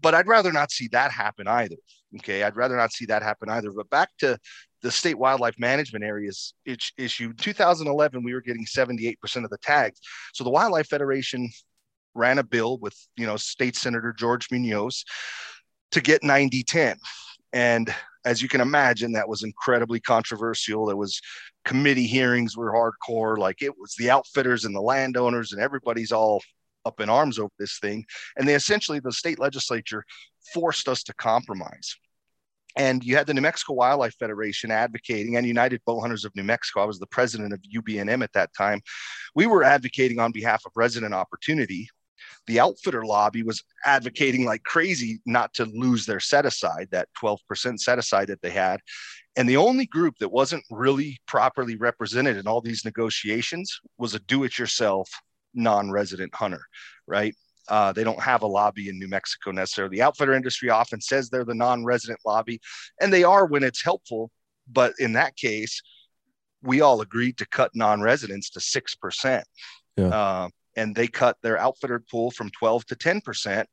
S4: But I'd rather not see that happen either. Okay, I'd rather not see that happen either. But back to the state wildlife management areas issue. 2011, we were getting 78% of the tags. So the Wildlife Federation ran a bill with you know State Senator George Munoz to get 90-10. And as you can imagine, that was incredibly controversial. There was committee hearings were hardcore. Like it was the outfitters and the landowners and everybody's all up in arms over this thing. And they essentially, the state legislature forced us to compromise. And you had the New Mexico Wildlife Federation advocating and United Bow Hunters of New Mexico. I was the president of UBNM at that time. We were advocating on behalf of resident opportunity. The outfitter lobby was advocating like crazy not to lose their set aside, that 12% set aside that they had. And the only group that wasn't really properly represented in all these negotiations was a do it yourself non resident hunter, right? Uh, they don't have a lobby in New Mexico necessarily. The outfitter industry often says they're the non-resident lobby, and they are when it's helpful. But in that case, we all agreed to cut non-residents to six percent,
S1: Yeah.
S4: uh, and they cut their outfitter pool from twelve to ten percent,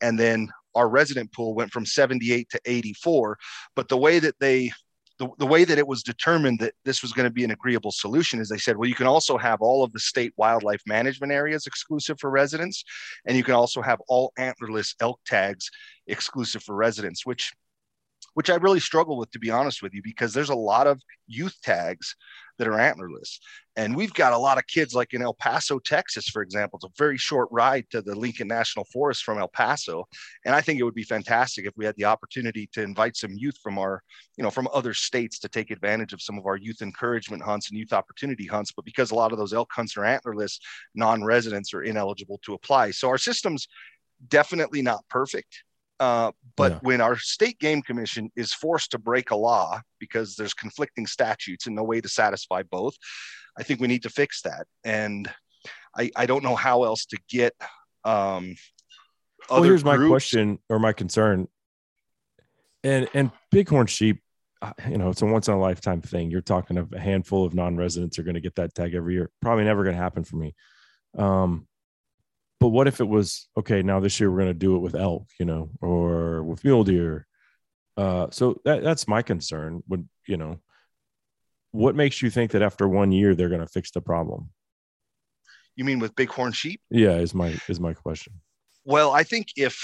S4: and then our resident pool went from seventy-eight to eighty-four. But the way that they the, the way that it was determined that this was going to be an agreeable solution is they said, well, you can also have all of the state wildlife management areas exclusive for residents, and you can also have all antlerless elk tags exclusive for residents, which which I really struggle with, to be honest with you, because there's a lot of youth tags that are antlerless. And we've got a lot of kids like in El Paso, Texas, for example. It's a very short ride to the Lincoln National Forest from El Paso. And I think it would be fantastic if we had the opportunity to invite some youth from our, you know, from other states to take advantage of some of our youth encouragement hunts and youth opportunity hunts. But because a lot of those elk hunts are antlerless, non-residents are ineligible to apply. So our system's definitely not perfect. Uh, but
S1: Yeah.
S4: when our state game commission is forced to break a law because there's conflicting statutes and no way to satisfy both, I think we need to fix that. And I, I don't know how else to get um,
S1: well, here's my question or my concern. And and bighorn sheep, uh, you know, it's a once in a lifetime thing. You're talking of a handful of non-residents are going to get that tag every year. Probably never going to happen for me. Um, but what if it was okay? Now this year we're going to do it with elk, you know, or with mule deer. Uh, so that that's my concern. When you know, what makes you think that after one year they're going to fix the problem?
S4: You mean with bighorn sheep?
S1: Yeah, is my is my question.
S4: Well, I think if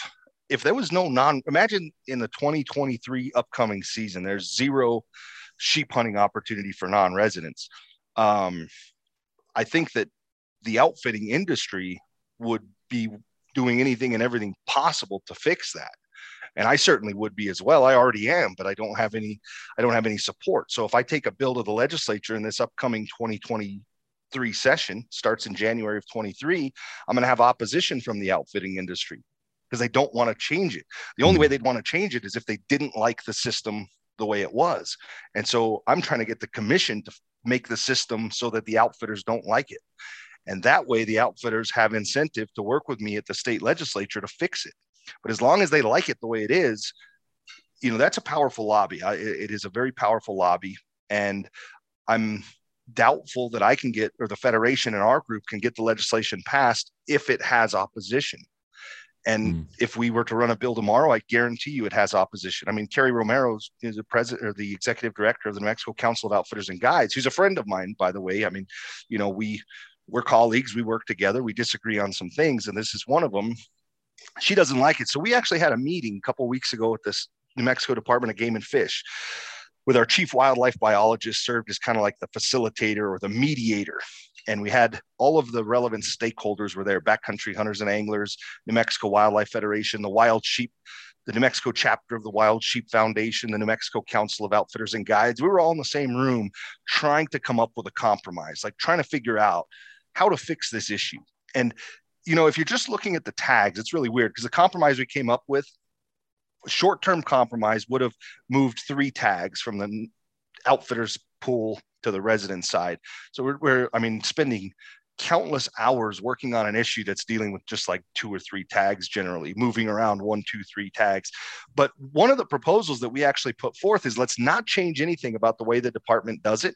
S4: if there was no non imagine in the 2023 upcoming season, there's zero sheep hunting opportunity for non-residents. Um, I think that the outfitting industry would be doing anything and everything possible to fix that. And I certainly would be as well. I already am, but I don't have any I don't have any support. So if I take a bill to the legislature in this upcoming 2023 session, starts in January of 23, I'm going to have opposition from the outfitting industry because they don't want to change it. The only way hmm. they'd want to change it is if they didn't like the system the way it was. And so I'm trying to get the commission to make the system so that the outfitters don't like it. And that way the outfitters have incentive to work with me at the state legislature to fix it. But as long as they like it the way it is, you know, that's a powerful lobby. I, it is a very powerful lobby. And I'm doubtful that I can get, or the Federation and our group can get the legislation passed if it has opposition. And
S1: Mm.
S4: if we were to run a bill tomorrow, I guarantee you it has opposition. I mean, Kerrie Romero is the president or the executive director of the New Mexico Council of Outfitters and Guides, who's a friend of mine, by the way. I mean, you know, we we're colleagues, we work together, we disagree on some things, and this is one of them. She doesn't like it. So we actually had a meeting a couple weeks ago at this New Mexico Department of Game and Fish, with our chief wildlife biologist served as kind of like the facilitator or the mediator. And we had all of the relevant stakeholders were there: backcountry hunters and anglers, New Mexico Wildlife Federation, the Wild Sheep the New Mexico chapter of the Wild Sheep Foundation, the New Mexico Council of Outfitters and Guides. We were all in the same room trying to come up with a compromise, like trying to figure out how to fix this issue. And, you know, if you're just looking at the tags, it's really weird because the compromise we came up with, short term compromise, would have moved three tags from the outfitters pool to the resident side. So we're, we're I mean, spending countless hours working on an issue that's dealing with just like two or three tags generally moving around one two three tags but one of the proposals that we actually put forth is let's not change anything about the way the department does it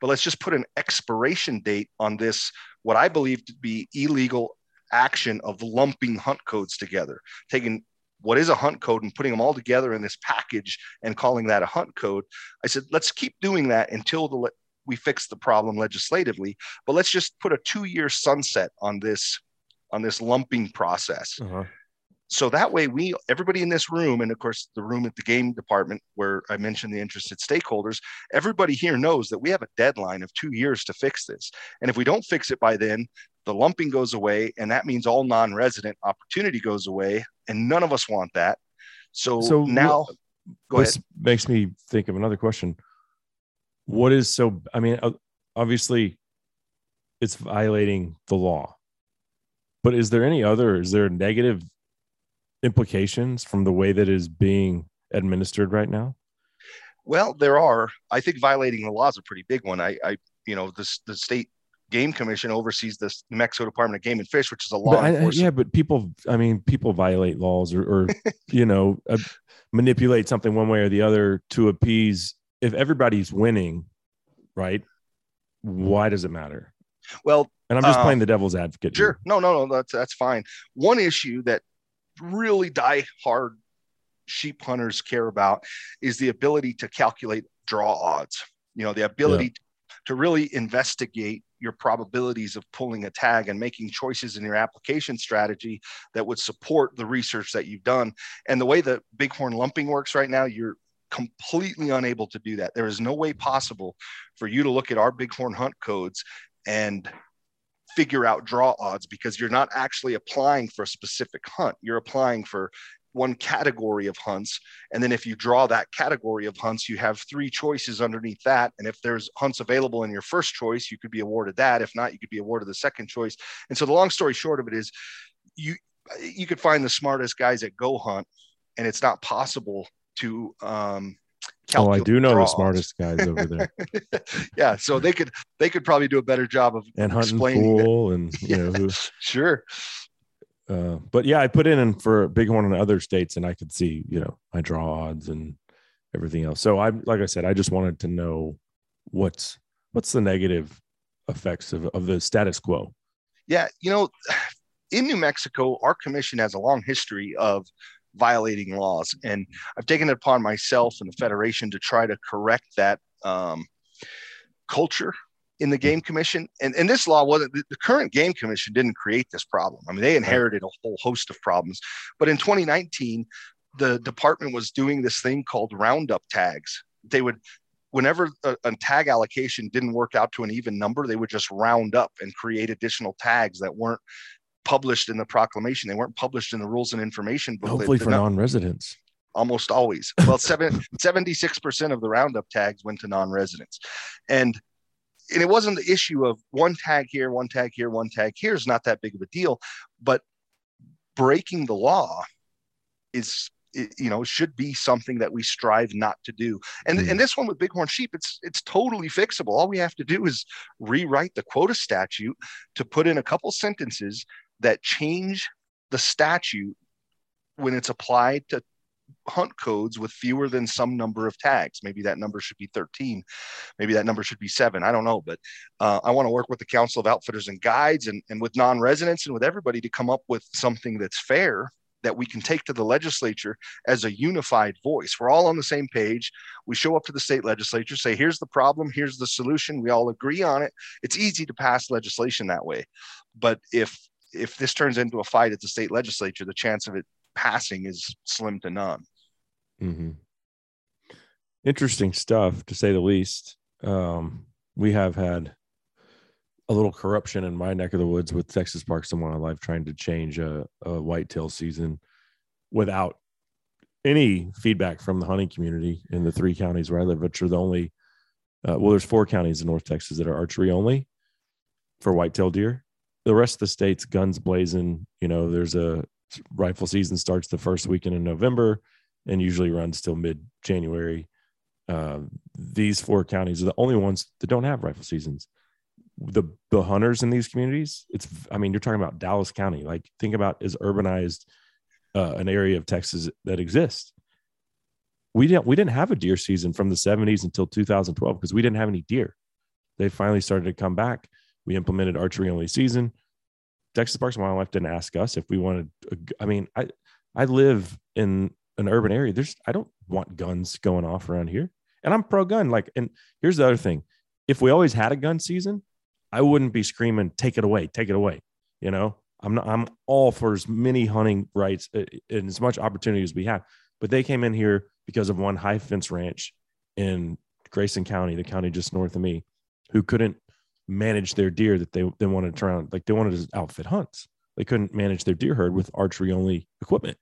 S4: but let's just put an expiration date on this what i believe to be illegal action of lumping hunt codes together taking what is a hunt code and putting them all together in this package and calling that a hunt code i said let's keep doing that until the we fix the problem legislatively, but let's just put a two-year sunset on this on this lumping process. Uh-huh. So that way, we everybody in this room, and of course the room at the game department where I mentioned the interested stakeholders, everybody here knows that we have a deadline of two years to fix this. And if we don't fix it by then, the lumping goes away, and that means all non-resident opportunity goes away, and none of us want that. So, so now,
S1: this ahead. makes me think of another question what is so i mean obviously it's violating the law but is there any other is there a negative implications from the way that is being administered right now
S4: well there are i think violating the law is a pretty big one i i you know this the state game commission oversees the new mexico department of game and fish which is a law
S1: I, yeah but people i mean people violate laws or, or (laughs) you know uh, manipulate something one way or the other to appease if everybody's winning, right? Why does it matter?
S4: Well,
S1: and I'm just playing um, the devil's advocate.
S4: Sure. Here. No, no, no. That's that's fine. One issue that really die hard sheep hunters care about is the ability to calculate draw odds. You know, the ability yeah. to really investigate your probabilities of pulling a tag and making choices in your application strategy that would support the research that you've done. And the way that bighorn lumping works right now, you're completely unable to do that. There is no way possible for you to look at our bighorn hunt codes and figure out draw odds because you're not actually applying for a specific hunt. You're applying for one category of hunts. And then if you draw that category of hunts, you have three choices underneath that. And if there's hunts available in your first choice, you could be awarded that. If not, you could be awarded the second choice. And so the long story short of it is you you could find the smartest guys at go hunt and it's not possible to um
S1: Oh, I do know draws. the smartest guys over there. (laughs)
S4: yeah, so they could they could probably do a better job of
S1: and hunting pool that. and (laughs) you know who,
S4: sure.
S1: Uh, but yeah, I put in and for Bighorn in other states, and I could see you know my draw odds and everything else. So I like I said, I just wanted to know what's what's the negative effects of, of the status quo.
S4: Yeah, you know, (sighs) in New Mexico, our commission has a long history of violating laws. And I've taken it upon myself and the Federation to try to correct that um, culture in the game commission. And, and this law wasn't the current game commission didn't create this problem. I mean, they inherited a whole host of problems. But in 2019, the department was doing this thing called roundup tags. They would whenever a, a, tag allocation didn't work out to an even number, they would just round up and create additional tags that weren't published in the proclamation. They weren't published in the rules and information booklet.
S1: Hopefully for non-residents.
S4: Almost always. Well, (laughs) seven, 76% of the roundup tags went to non-residents. And and it wasn't the issue of one tag here, one tag here, one tag here is not that big of a deal, but breaking the law is you know should be something that we strive not to do and mm. and this one with bighorn sheep it's it's totally fixable all we have to do is rewrite the quota statute to put in a couple sentences that change the statute when it's applied to hunt codes with fewer than some number of tags. Maybe that number should be 13. Maybe that number should be seven. I don't know. But uh, I want to work with the Council of Outfitters and Guides and, and with non residents and with everybody to come up with something that's fair that we can take to the legislature as a unified voice. We're all on the same page. We show up to the state legislature, say, here's the problem, here's the solution. We all agree on it. It's easy to pass legislation that way. But if if this turns into a fight at the state legislature, the chance of it passing is slim to none.
S1: hmm Interesting stuff, to say the least. Um, we have had a little corruption in my neck of the woods with Texas Parks and Wildlife trying to change a, a whitetail season without any feedback from the hunting community in the three counties where I live, which are the only. Uh, well, there's four counties in North Texas that are archery only for whitetail deer. The rest of the state's guns blazing. You know, there's a rifle season starts the first weekend in November and usually runs till mid January. Uh, these four counties are the only ones that don't have rifle seasons. The the hunters in these communities, it's I mean, you're talking about Dallas County. Like, think about as urbanized uh, an area of Texas that exists. We didn't we didn't have a deer season from the 70s until 2012 because we didn't have any deer. They finally started to come back. We implemented archery only season. Texas Parks and Wildlife didn't ask us if we wanted. I mean, I I live in an urban area. There's I don't want guns going off around here, and I'm pro gun. Like, and here's the other thing: if we always had a gun season, I wouldn't be screaming, "Take it away, take it away." You know, I'm not. I'm all for as many hunting rights uh, and as much opportunity as we have. But they came in here because of one high fence ranch in Grayson County, the county just north of me, who couldn't manage their deer that they they wanted to turn on. Like they wanted to outfit hunts. They couldn't manage their deer herd with archery only equipment.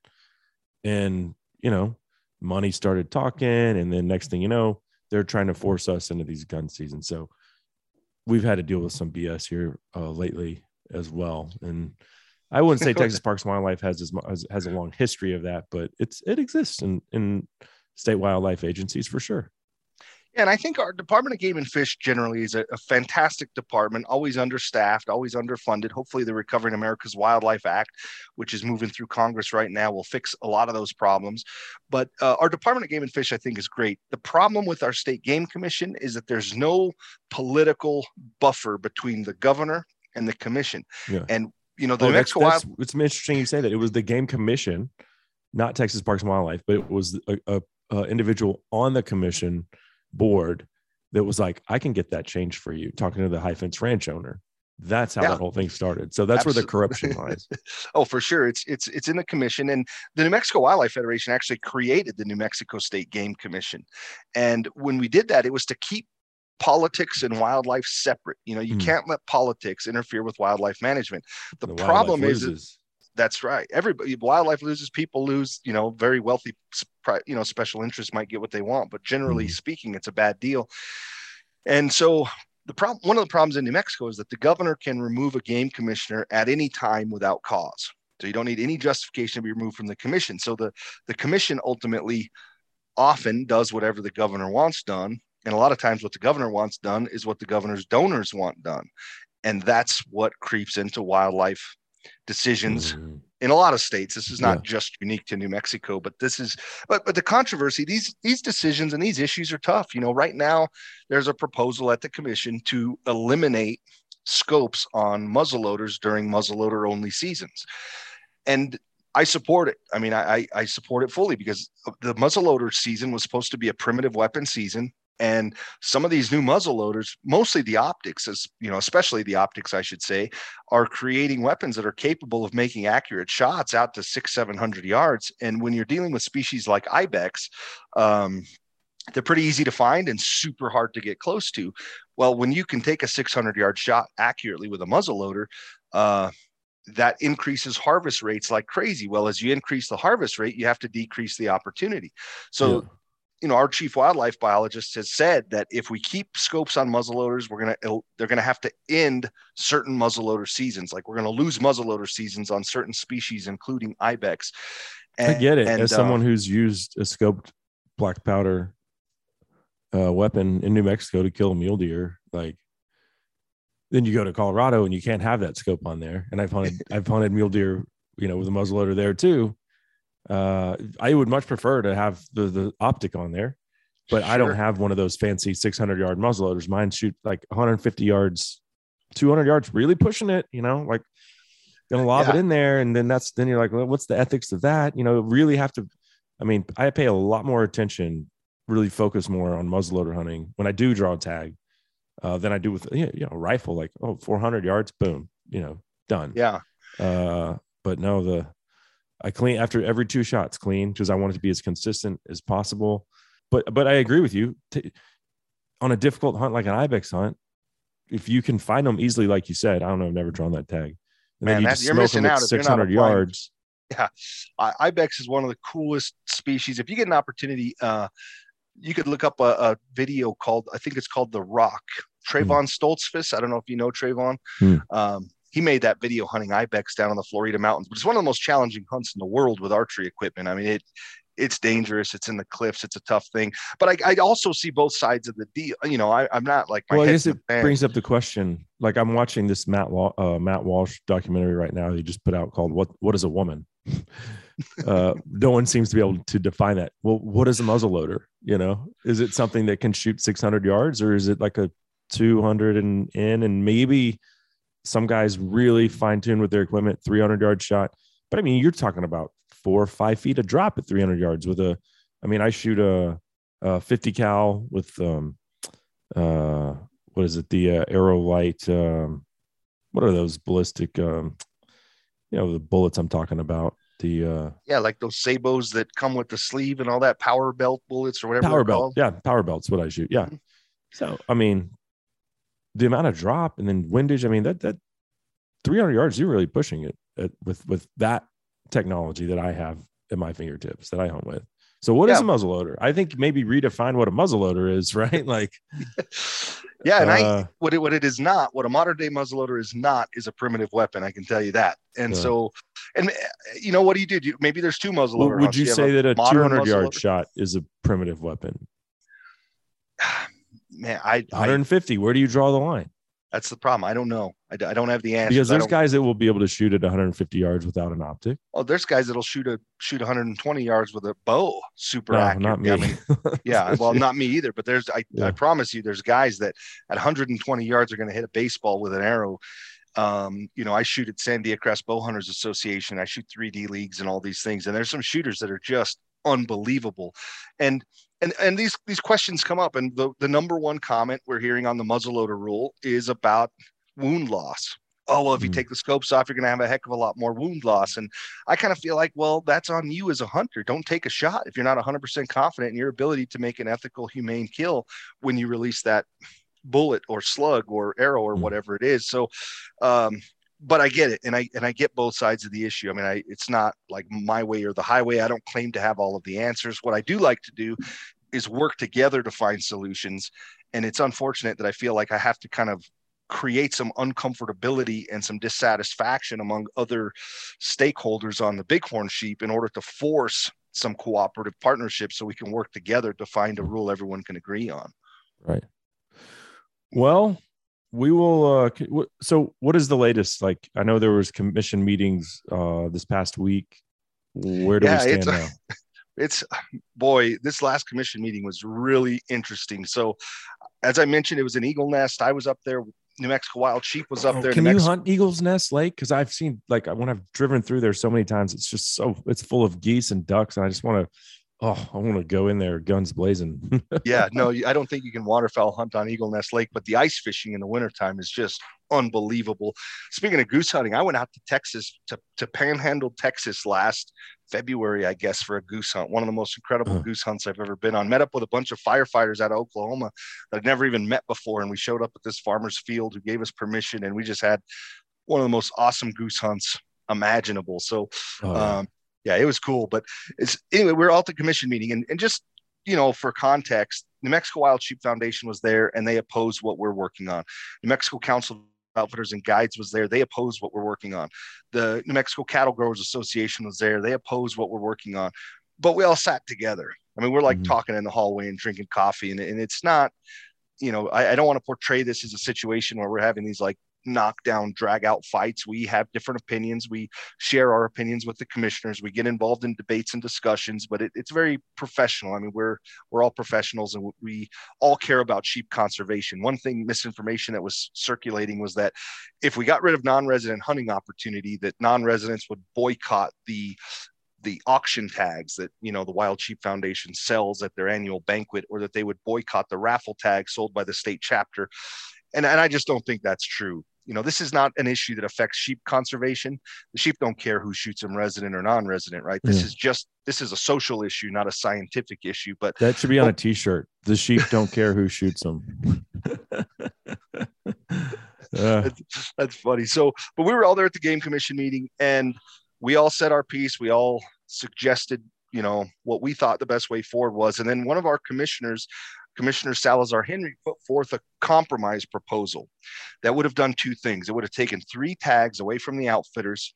S1: And you know, money started talking, and then next thing you know, they're trying to force us into these gun seasons. So we've had to deal with some BS here uh, lately as well. And I wouldn't say (laughs) Texas Parks and Wildlife has as has, has a long history of that, but it's it exists in in state wildlife agencies for sure.
S4: And I think our Department of Game and Fish generally is a, a, fantastic department, always understaffed, always underfunded. Hopefully, the Recovering America's Wildlife Act, which is moving through Congress right now, will fix a lot of those problems. But uh, our Department of Game and Fish, I think, is great. The problem with our state game commission is that there's no political buffer between the governor and the commission. Yeah. And you know, the
S1: oh,
S4: New Mexico
S1: that's, Wild. It's interesting you say that. It was the game commission, not Texas Parks and Wildlife, but it was a, a, a individual on the commission board that was like, I can get that changed for you. Talking to the high fence ranch owner. That's how yeah. that whole thing started. So that's Absolutely. where the corruption lies. (laughs)
S4: oh, for sure. It's it's it's in the commission. And the New Mexico Wildlife Federation actually created the New Mexico State Game Commission. And when we did that, it was to keep politics and wildlife separate. You know, you mm. can't let politics interfere with wildlife management. The, the problem is, is that's right. Everybody, wildlife loses, people lose. You know, very wealthy, you know, special interests might get what they want, but generally mm. speaking, it's a bad deal. And so, the problem, one of the problems in New Mexico is that the governor can remove a game commissioner at any time without cause. So you don't need any justification to be removed from the commission. So the the commission ultimately often does whatever the governor wants done, and a lot of times what the governor wants done is what the governor's donors want done, and that's what creeps into wildlife decisions mm-hmm. in a lot of states. This is not yeah. just unique to New Mexico, but this is but but the controversy, these these decisions and these issues are tough. You know, right now there's a proposal at the commission to eliminate scopes on muzzleloaders during muzzleloader only seasons. And I support it. I mean, I, I support it fully because the muzzleloader season was supposed to be a primitive weapon season. And some of these new muzzle loaders, mostly the optics, as you know, especially the optics, I should say, are creating weapons that are capable of making accurate shots out to six, seven hundred yards. And when you're dealing with species like ibex, um, they're pretty easy to find and super hard to get close to. Well, when you can take a 600 yard shot accurately with a muzzle loader, uh, that increases harvest rates like crazy. Well, as you increase the harvest rate, you have to decrease the opportunity. So yeah you know, our chief wildlife biologist has said that if we keep scopes on muzzleloaders, we're gonna they're gonna have to end certain muzzleloader seasons. Like we're gonna lose muzzleloader seasons on certain species, including ibex.
S1: And, I get it. And, As uh, someone who's used a scoped black powder uh, weapon in New Mexico to kill a mule deer, like then you go to Colorado and you can't have that scope on there. And I've hunted I've hunted mule deer, you know, with a muzzleloader there too uh, I would much prefer to have the the optic on there, but sure. I don't have one of those fancy 600 yard muzzleloaders. Mine shoot like 150 yards, 200 yards, really pushing it. You know, like gonna lob yeah. it in there, and then that's then you're like, well, what's the ethics of that? You know, really have to. I mean, I pay a lot more attention, really focus more on muzzleloader hunting when I do draw a tag uh, than I do with you know rifle. Like oh, 400 yards, boom, you know, done.
S4: Yeah.
S1: Uh, but no, the I clean after every two shots, clean because I want it to be as consistent as possible. But but I agree with you. T- on a difficult hunt like an ibex hunt, if you can find them easily, like you said, I don't know, I've never drawn that tag. And
S4: Man,
S1: then you
S4: that-
S1: just
S4: you're missing out
S1: 600
S4: applying-
S1: yards.
S4: I- ibex is one of the coolest species. If you get an opportunity, uh, you could look up a, a video called I think it's called The Rock. Trevon Stoltzfus. I don't know if you know Trevon.
S1: Hmm.
S4: Um, he made that video hunting ibex down in the Florida mountains, but it's one of the most challenging hunts in the world with archery equipment. I mean, it it's dangerous. It's in the cliffs. It's a tough thing. But I, I also see both sides of the deal. You know, I, I'm not like my
S1: Well, I guess it
S4: sand.
S1: brings up the question. Like I'm watching this Matt Wa- uh, Matt Walsh documentary right now. He just put out called "What What is a Woman." (laughs) uh, no one seems to be able to define that. Well, what is a muzzleloader? You know, is it something that can shoot 600 yards, or is it like a 200 and in, and maybe some guys really fine tune with their equipment, 300 yard shot. But I mean, you're talking about four or five feet of drop at 300 yards with a. I mean, I shoot a, a 50 cal with um, uh, what is it? The uh, Arrow Light. Um, what are those ballistic? Um, you know, the bullets I'm talking about. The uh,
S4: yeah, like those sabots that come with the sleeve and all that power belt bullets or whatever.
S1: power
S4: they're
S1: belt.
S4: called.
S1: Yeah, power belt's what I shoot. Yeah.
S4: Mhm.
S1: So I mean, the amount of drop and then windage. I mean that that 300 yards. You're really pushing it at, with with that technology that I have at my fingertips that I hunt with. So what is
S4: Yeah.
S1: a muzzleloader? I think maybe redefine what a muzzleloader is, (laughs) right? Like, (laughs)
S4: yeah, and I
S1: uh,
S4: what it what it is not, what a modern day muzzleloader is not, is a primitive weapon. I can tell you that. And
S1: Yeah.
S4: so, and uh, you know what do you do? Do you, maybe there's two muzzleloader.
S1: would
S4: hunts.
S1: you say that a 200 yard shot is a primitive weapon? (sighs) (sighs)
S4: Man, I, I
S1: 150. Where do you draw the line?
S4: that's the problem. I don't know. I don't have the answer.
S1: Because there's guys that will be able to shoot at 150 yards without an optic.
S4: Oh, there's guys that'll shoot a shoot 120 yards with a bow, super
S1: No,
S4: accurate.
S1: not me.
S4: I mean, (laughs) yeah, well, not me either. But there's, I,
S1: Yeah.
S4: I promise you, there's guys that at 120 yards are going to hit a baseball with an arrow. Um, you know, I shoot at Sandia Crest Bow Hunters Association. I shoot 3D leagues and all these things, and there's some shooters that are just unbelievable. And and and these these questions come up, and the the number one comment we're hearing on the muzzleloader rule is about wound loss. Oh well, if you
S1: Mm.
S4: take the scopes off, you're going to have a heck of a lot more wound loss. And I kind of feel like, well, that's on you as a hunter. Don't take a shot if you're not 100% confident in your ability to make an ethical, humane kill when you release that bullet or slug or arrow or
S1: Mm.
S4: whatever it is. So, um, but I get it, and I and I get both sides of the issue. I mean, I it's not like my way or the highway. I don't claim to have all of the answers. What I do like to do is work together to find solutions. And it's unfortunate that I feel like I have to kind of create some uncomfortability and some dissatisfaction among other stakeholders on the bighorn sheep in order to force some cooperative partnership so we can work together to find a rule everyone can agree on.
S1: Right. Well, we will. Uh, so, what is the latest? Like, I know there was commission meetings uh, this past week. Where do
S4: Yeah,
S1: we stand
S4: it's
S1: now? (laughs)
S4: it's boy, this last commission meeting was really interesting. So, as I mentioned, it was an eagle nest. I was up there. New Mexico Wild Sheep was up
S1: Oh,
S4: there.
S1: Can
S4: New
S1: you hunt Eagles Nest Lake? Because I've seen like when I've driven through there so many times, it's just so it's full of geese and ducks, and I just want to. Oh, I want to go in there, guns blazing. (laughs)
S4: yeah, no, I don't think you can waterfowl hunt on Eagle Nest Lake, but the ice fishing in the wintertime is just unbelievable. Speaking of goose hunting, I went out to Texas to, to Panhandle, Texas last February, I guess, for a goose hunt. One of the most incredible
S1: Uh-huh.
S4: goose hunts I've ever been on. Met up with a bunch of firefighters out of Oklahoma that I'd never even met before. And we showed up at this farmer's field who gave us permission. And we just had one of the most awesome goose hunts imaginable. So
S1: Oh, yeah.
S4: um, yeah, it was cool. But it's anyway, we are all at the commission meeting, and, and just you know, for context, New Mexico Wild Sheep Foundation was there, and they opposed what we're working on. New Mexico Council of Outfitters and Guides was there; they opposed what we're working on. The New Mexico Cattle Growers Association was there; they opposed what we're working on. But we all sat together. I mean, we're like
S1: Mhm.
S4: talking in the hallway and drinking coffee, and, and it's not. You know, I, I don't want to portray this as a situation where we're having these like knockdown, drag out fights. We have different opinions. We share our opinions with the commissioners. We get involved in debates and discussions, but it, it's very professional. I mean, we're we're all professionals, and we all care about sheep conservation. One thing misinformation that was circulating was that if we got rid of non-resident hunting opportunity, that non-residents would boycott the the auction tags that you know the Wild Sheep Foundation sells at their annual banquet, or that they would boycott the raffle tags sold by the state chapter. And, and I just don't think that's true. You know, this is not an issue that affects sheep conservation. The sheep don't care who shoots them, resident or non-resident, right? This
S1: Yeah.
S4: is just this is a social issue, not a scientific issue. But
S1: That should be on a T-shirt. The sheep don't care who shoots them. (laughs) Uh,
S4: that's, that's funny. So, but we were all there at the game commission meeting, and we all said our piece. We all suggested, you know, what we thought the best way forward was, and then one of our commissioners, Commissioner Salazar Hickey, put forth a compromise proposal that would have done two things. It would have taken three tags away from the outfitters.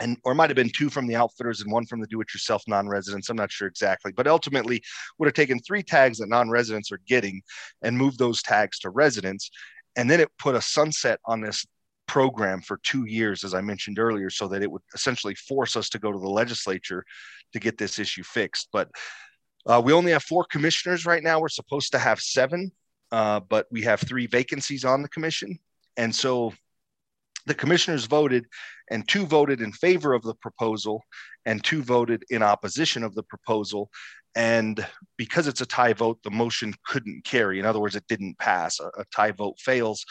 S4: And, or might have been two from the outfitters and one from the do-it-yourself non-residents. I'm not sure exactly, but ultimately would have taken three tags that non-residents are getting and moved those tags to residents and then it put a sunset on this program for two years, as I mentioned earlier, so that it would essentially force us to go to the legislature to get this issue fixed. But uh, we only have four commissioners right now. We're supposed to have seven, uh, but we have three vacancies on the commission. And so the commissioners voted, and two voted in favor of the proposal, and two voted in opposition of the proposal. And because it's a tie vote, the motion couldn't carry. In other words, it didn't pass. A, a tie vote fails.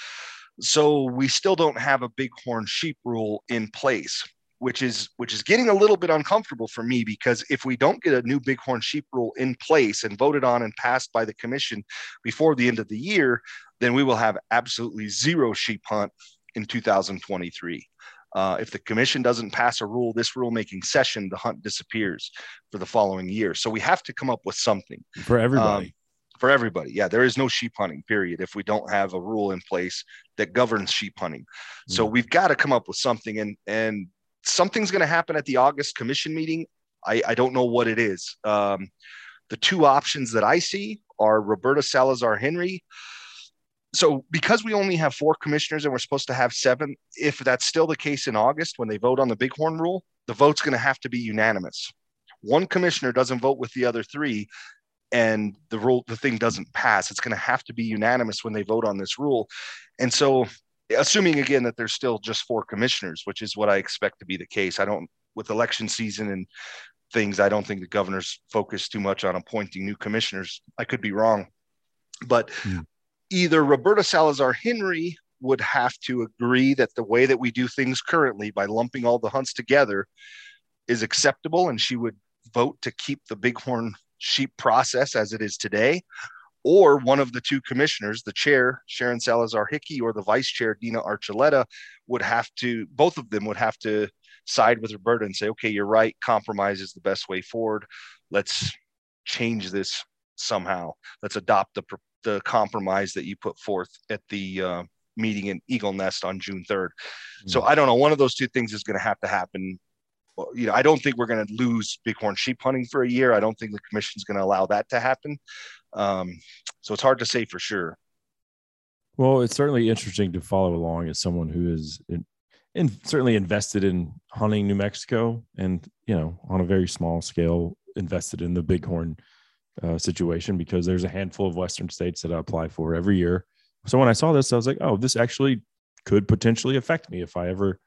S4: So we still don't have a bighorn sheep rule in place, which is which is getting a little bit uncomfortable for me because if we don't get a new bighorn sheep rule in place and voted on and passed by the commission before the end of the year, then we will have absolutely zero sheep hunt in 2023. Uh, if the commission doesn't pass a rule this rulemaking session, the hunt disappears for the following year. So we have to come up with something
S1: for everybody.
S4: Um, for everybody. Yeah, there is no sheep hunting, period, if we don't have a rule in place that governs sheep hunting. So we've got to come up with something and and something's going to happen at the August commission meeting. I, I don't know what it is. Um, the two options that I see are Roberta Salazar Henry. So because we only have four commissioners and we're supposed to have seven, if that's still the case in August when they vote on the bighorn rule, the vote's going to have to be unanimous. One commissioner doesn't vote with the other three, and the rule the thing doesn't pass it's going to have to be unanimous when they vote on this rule and so assuming again that there's still just four commissioners which is what i expect to be the case. I don't with election season and things i don't think the governor's focused too much on appointing new commissioners. I could be wrong. But
S1: Hmm.
S4: either roberta salazar henry would have to agree that the way that we do things currently by lumping all the hunts together is acceptable and she would vote to keep the bighorn sheep process as it is today, or one of the two commissioners, the chair, Sharon Salazar Hickey, or the vice chair, Dina Archuleta, would have to, both of them would have to side with Roberta and say, okay, you're right, compromise is the best way forward. Let's change this somehow. Let's adopt the, the compromise that you put forth at the uh, meeting in Eagle Nest on June 3rd. So I don't know. One of those two things is going to have to happen you know, I don't think we're going to lose bighorn sheep hunting for a year. I don't think the commission's going to allow that to happen. Um, so it's hard to say for sure.
S1: Well, it's certainly interesting to follow along as someone who is in, in, certainly invested in hunting New Mexico and, you know, on a very small scale, invested in the bighorn uh, situation because there's a handful of Western states that I apply for every year. So when I saw this, I was like, oh, this actually could potentially affect me if I ever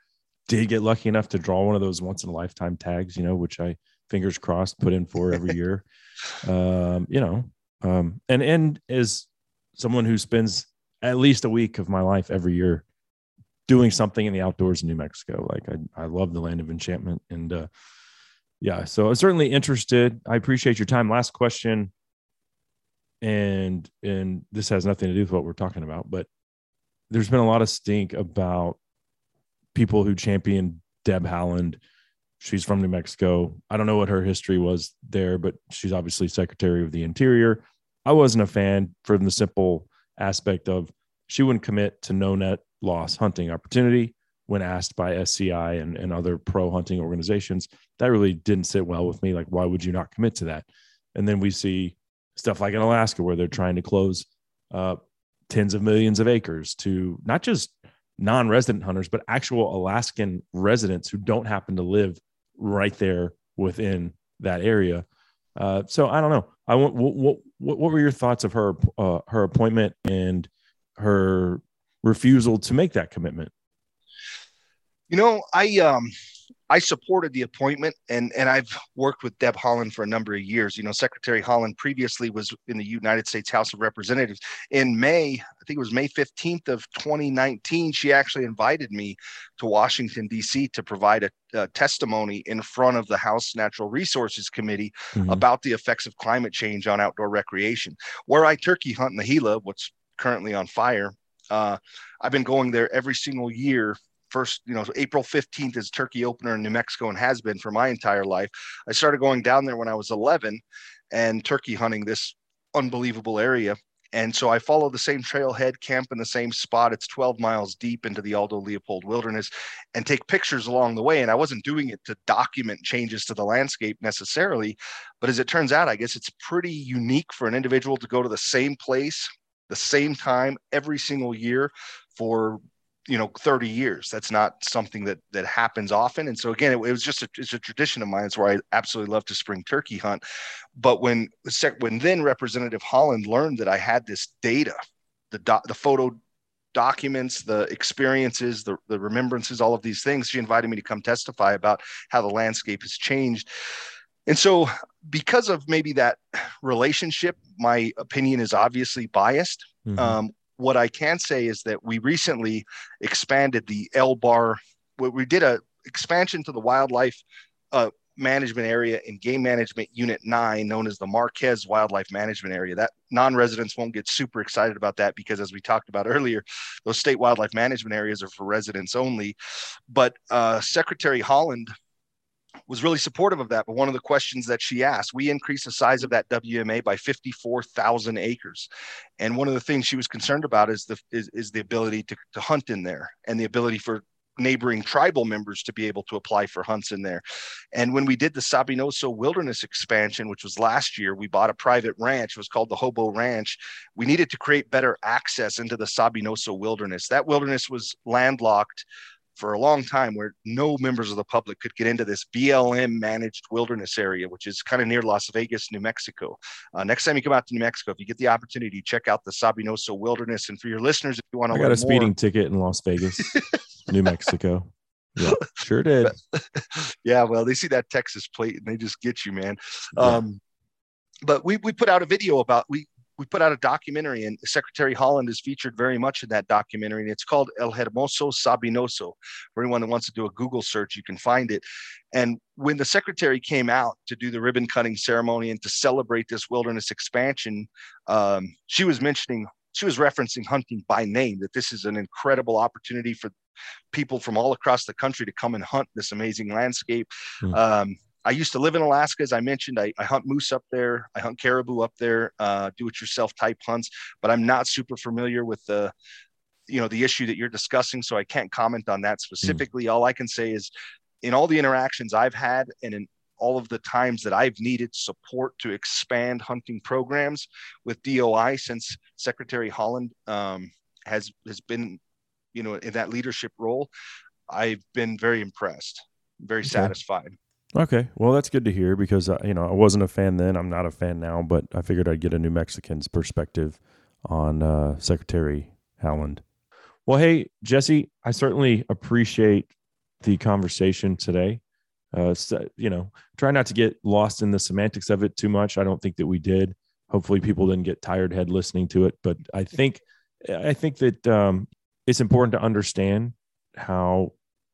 S1: did get lucky enough to draw one of those once in a lifetime tags, you know, which I fingers crossed put in for every (laughs) year. Um, you know, um, and and as someone who spends at least a week of my life every year doing something in the outdoors in New Mexico, like I, I love the land of enchantment, and uh, yeah, so I'm certainly interested. I appreciate your time. Last question, and and this has nothing to do with what we're talking about, but there's been a lot of stink about people who champion Deb Haaland. She's from New Mexico. I don't know what her history was there, but she's obviously Secretary of the Interior. I wasn't a fan from the simple aspect of she wouldn't commit to no net loss hunting opportunity when asked by SCI and, and other pro hunting organizations. That really didn't sit well with me. Like, why would you not commit to that? And then we see stuff like in Alaska where they're trying to close uh, tens of millions of acres to not just non-resident hunters, but actual Alaskan residents who don't happen to live right there within that area. Uh, so I don't know. I want what, what what were your thoughts of her uh, her appointment and her refusal to make that commitment?
S4: You know, I um I supported the appointment, and and I've worked with Deb Haaland for a number of years. You know, Secretary Haaland previously was in the United States House of Representatives. In May, I think it was May 15th of 2019, she actually invited me to Washington D.C. to provide a, a testimony in front of the House Natural Resources Committee mm-hmm. about the effects of climate change on outdoor recreation. Where I turkey hunt in the Gila, what's currently on fire. Uh, I've been going there every single year first, you know, April 15th is turkey opener in New Mexico and has been for my entire life. I started going down there when I was 11 and turkey hunting this unbelievable area. And so I follow the same trailhead, camp in the same spot. It's 12 miles deep into the Aldo Leopold wilderness and take pictures along the way. And I wasn't doing it to document changes to the landscape necessarily. But as it turns out, I guess it's pretty unique for an individual to go to the same place, the same time every single year for you know 30 years. That's not something that that happens often. And so again it, it was just a, it's a tradition of mine. It's where i absolutely love to spring turkey hunt. But when when then representative haaland learned that i had this data the the photo documents the experiences the, the remembrances all of these things she invited me to come testify about how the landscape has changed. And so because of maybe that relationship my opinion is obviously biased. Mm-hmm. um, what I can say is that we recently expanded the L bar. We did a expansion to the wildlife uh, management area in game management unit nine, known as the Marquez Wildlife Management Area. That non-residents won't get super excited about that because, as we talked about (laughs) earlier, those state wildlife management areas are for residents only. But uh, Secretary Haaland was really supportive of that. But one of the questions that she asked, we increased the size of that WMA by 54,000 acres. And one of the things she was concerned about is the is, is the ability to, to hunt in there and the ability for neighboring tribal members to be able to apply for hunts in there. And when we did the Sabinoso Wilderness expansion, which was last year, we bought a private ranch. It was called the Hobo Ranch. We needed to create better access into the Sabinoso Wilderness. That wilderness was landlocked for a long time where no members of the public could get into this BLM managed wilderness area, which is kind of near Las Vegas, New Mexico. Uh, next time you come out to New Mexico, if you get the opportunity, check out the Sabinoso Wilderness. And for your listeners, if you want to,
S1: I got a speeding ticket in Las Vegas, (laughs) New Mexico. Yeah, sure did. (laughs)
S4: yeah, well, they see that Texas plate and they just get you, man. Yeah. Um, but we, we put out a video about we we put out a documentary, and Secretary Haaland is featured very much in that documentary. And it's called El Hermoso Sabinoso. For anyone that wants to do a Google search, you can find it. And when the secretary came out to do the ribbon cutting ceremony and to celebrate this wilderness expansion, um, she was mentioning, she was referencing hunting by name, that this is an incredible opportunity for people from all across the country to come and hunt this amazing landscape. Mm. Um, I used to live in Alaska, as I mentioned. I, I hunt moose up there. I hunt caribou up there. Uh, do-it-yourself type hunts, but I'm not super familiar with the, you know, the issue that you're discussing. So I can't comment on that specifically. Mm. All I can say is, in all the interactions I've had, and in all of the times that I've needed support to expand hunting programs with DOI since Secretary Haaland um, has has been, you know, in that leadership role, I've been very impressed, very okay. satisfied.
S1: Okay, well that's good to hear because uh, you know I wasn't a fan then. I'm not a fan now, but I figured I'd get a New Mexican's perspective on uh, Secretary Haaland. Well, hey Jesse, I certainly appreciate the conversation today. Uh, you know, try not to get lost in the semantics of it too much. I don't think that we did. Hopefully, people didn't get tired head listening to it, but I think I think that um, it's important to understand how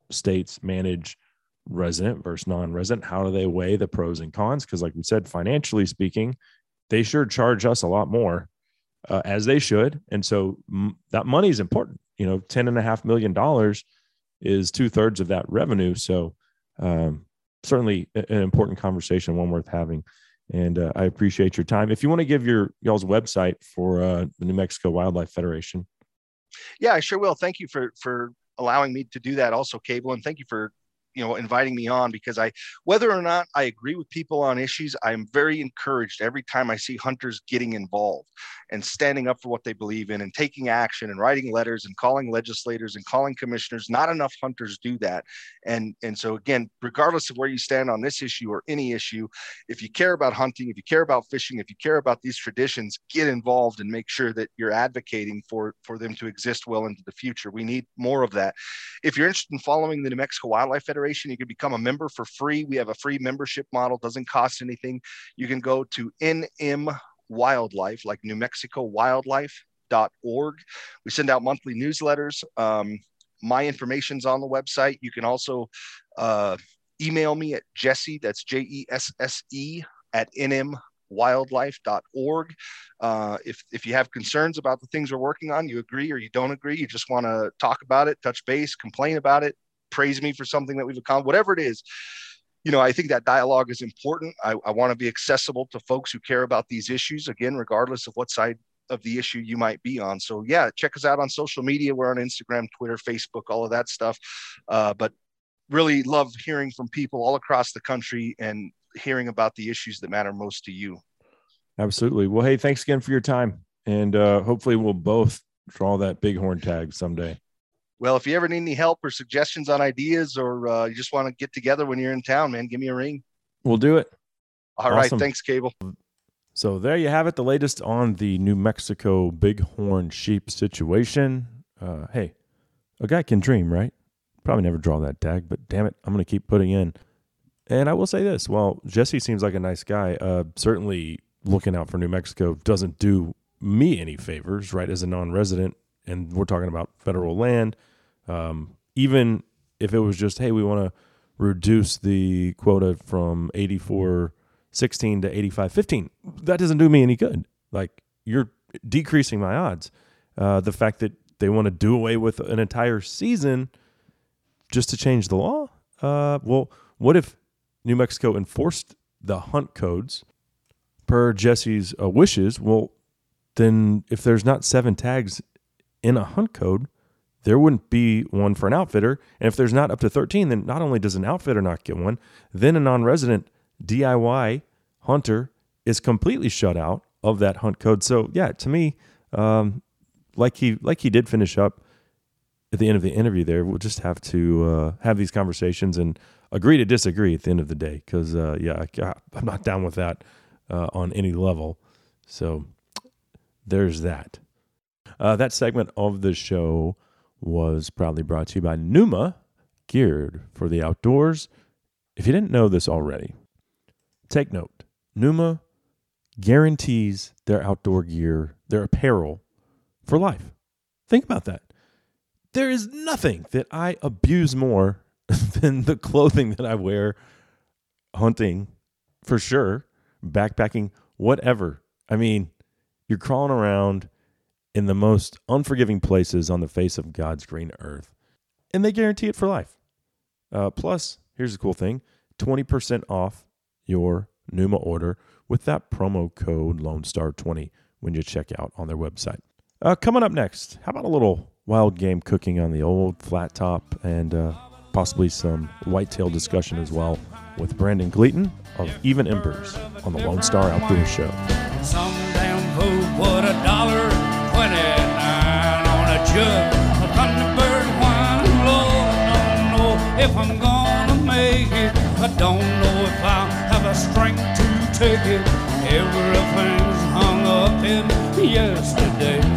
S1: states manage resident versus non-resident how do they weigh the pros and cons? Because like we said financially speaking they sure charge us a lot more uh, as they should. And so m- that money is important you know ten and a half million dollars is two-thirds of that revenue. So um, certainly an important conversation one worth having. And uh, i appreciate your time. If you want to give your y'all's website for uh, the new mexico wildlife federation.
S4: Yeah i sure will. Thank you for for allowing me to do that also cable and thank you for you know inviting me on because i whether or not i agree with people on issues i'm very encouraged every time i see hunters getting involved and standing up for what they believe in and taking action and writing letters and calling legislators and calling commissioners. Not enough hunters do that. And and so again regardless of where you stand on this issue or any issue if you care about hunting if you care about fishing if you care about these traditions get involved and make sure that you're advocating for for them to exist well into the future. We need more of that. If you're interested in following the new mexico wildlife federation Federation. You can become a member for free. We have a free membership model, doesn't cost anything. You can go to NM Wildlife, like New Mexico Wildlife.org. We send out monthly newsletters. Um, my information's on the website. You can also uh, email me at Jesse, that's J E S S E, at nmwildlife.org. Uh, if, if you have concerns about the things we're working on, you agree or you don't agree, you just want to talk about it, touch base, complain about it, praise me for something that we've accomplished, whatever it is. You know, I think that dialogue is important. I, I want to be accessible to folks who care about these issues, again, regardless of what side of the issue you might be on. So yeah, check us out on social media. We're on Instagram, Twitter, Facebook, all of that stuff. Uh, but really love hearing from people all across the country and hearing about the issues that matter most to you.
S1: Absolutely. Well, hey, thanks again for your time. And uh, hopefully we'll both draw that bighorn tag someday.
S4: Well, if you ever need any help or suggestions on ideas or uh, you just want to get together when you're in town, man, give me a ring.
S1: We'll do it.
S4: All awesome. right. Thanks, Cable.
S1: So there you have it, the latest on the New Mexico bighorn sheep situation. Uh, hey, a guy can dream, right? Probably never draw that tag, but damn it, I'm going to keep putting in. And I will say this: while Jesse seems like a nice guy, uh, certainly looking out for New Mexico doesn't do me any favors, right? As a non-resident, and we're talking about federal land. Um, even if it was just, hey, we want to reduce the quota from 84 16 to 85 15, that doesn't do me any good. Like you're decreasing my odds. Uh, the fact that they want to do away with an entire season just to change the law? Uh, well, what if New Mexico enforced the hunt codes per Jesse's uh, wishes? Well, then if there's not seven tags in a hunt code, there wouldn't be one for an outfitter. And if there's not up to 13, then not only does an outfitter not get one, then a non resident DIY hunter is completely shut out of that hunt code. So, yeah, to me, um, like he like he did finish up at the end of the interview there, we'll just have to uh, have these conversations and agree to disagree at the end of the day. Because uh, yeah, I, am not down with that uh, on any level. So there's that. Uh, that segment of the show was proudly brought to you by Numa, geared for the outdoors. If you didn't know this already, take note. Numa guarantees their outdoor gear, their apparel for life. Think about that there is nothing that I abuse more (laughs) than the clothing that I wear hunting for sure, backpacking, whatever. I mean, you're crawling around in the most unforgiving places on the face of God's green earth, and they guarantee it for life. Uh, plus, here's the cool thing 20% off your Numa order with that promo code Lone Star 20 when you check out on their website. Uh, coming up next, how about a little wild game cooking on the old flat top and uh, possibly some whitetail discussion as well with Brandon Gleaton of Even Embers on the Lone Star Outdoor Show.
S3: Jug of Thunderbird wine. Lord, I don't know if I'm gonna make it. I don't know if I'll have the strength to take it. Everything's hung up in yesterday.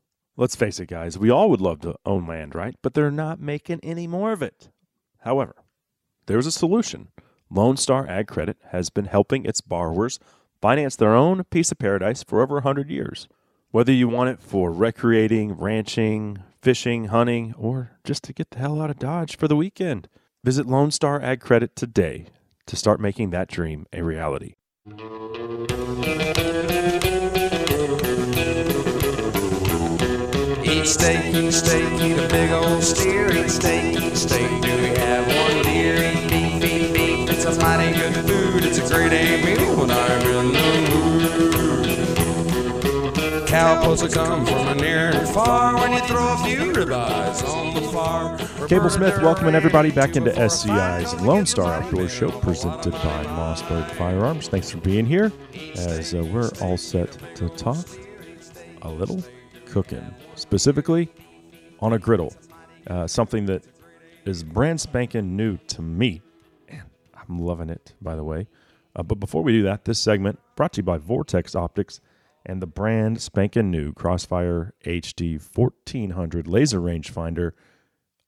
S1: Let's face it, guys, we all would love to own land, right? But they're not making any more of it. However, there's a solution. Lone Star Ag Credit has been helping its borrowers finance their own piece of paradise for over 100 years. Whether you want it for recreating, ranching, fishing, hunting, or just to get the hell out of Dodge for the weekend, visit Lone Star Ag Credit today to start making that dream a reality.
S5: Eat steak, eat steak, eat a big old steer. Eat steak, eat steak. Do we have one deer? Eat beef, eat beef. It's a mighty
S7: good food. It's a great A meal when I'm in the mood. Cowpokes will come from near and far when you throw a few ribeyes on the fire.
S1: Cable Smith welcoming everybody back into SCI's Lone Star Outdoor Show presented by Mossberg Firearms. Thanks for being here as uh, we're all set to talk a little cooking, specifically on a griddle. Uh, something that is brand spanking new to me. And I'm loving it, by the way. Uh, but before we do that, this segment brought to you by Vortex Optics and the brand spanking new Crossfire HD 1400 laser rangefinder.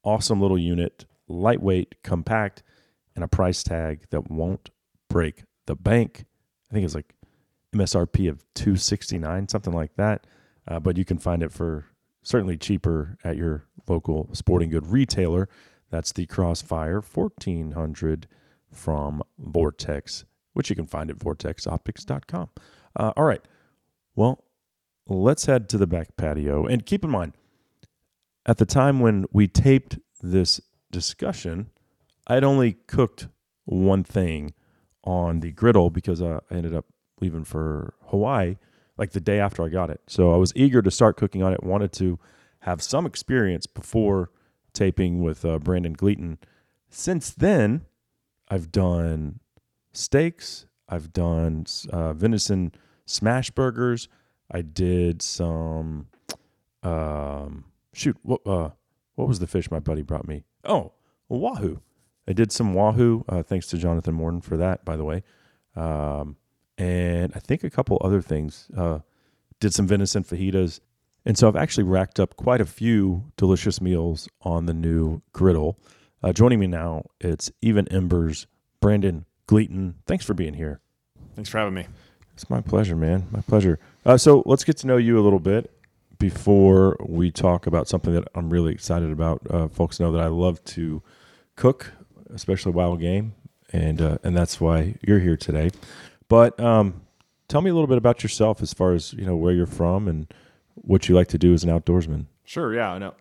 S1: Awesome little unit, lightweight, compact, and a price tag that won't break the bank. I think it's like MSRP of 269, something like that. Uh, but you can find it for certainly cheaper at your local sporting good retailer. That's the Crossfire 1400 from Vortex, which you can find at vortexoptics.com. Uh, all right. Well, let's head to the back patio. And keep in mind, at the time when we taped this discussion, I'd only cooked one thing on the griddle because I ended up leaving for Hawaii like the day after I got it. So I was eager to start cooking on it, wanted to have some experience before taping with uh, Brandon Gleaton. Since then, I've done steaks, I've done uh, venison smash burgers, I did some um shoot what uh what was the fish my buddy brought me? Oh, wahoo. I did some wahoo. Uh, thanks to Jonathan Morton for that, by the way. Um, and I think a couple other things. Uh, did some venison fajitas. And so I've actually racked up quite a few delicious meals on the new griddle. Uh, joining me now, it's Even Embers, Brandon Gleaton. Thanks for being here.
S8: Thanks for having me.
S1: It's my pleasure, man. My pleasure. Uh, so let's get to know you a little bit before we talk about something that I'm really excited about. Uh, folks know that I love to cook, especially wild game, and uh, and that's why you're here today. But um, tell me a little bit about yourself, as far as you know, where you're from and what you like to do as an outdoorsman.
S8: Sure. Yeah. I know.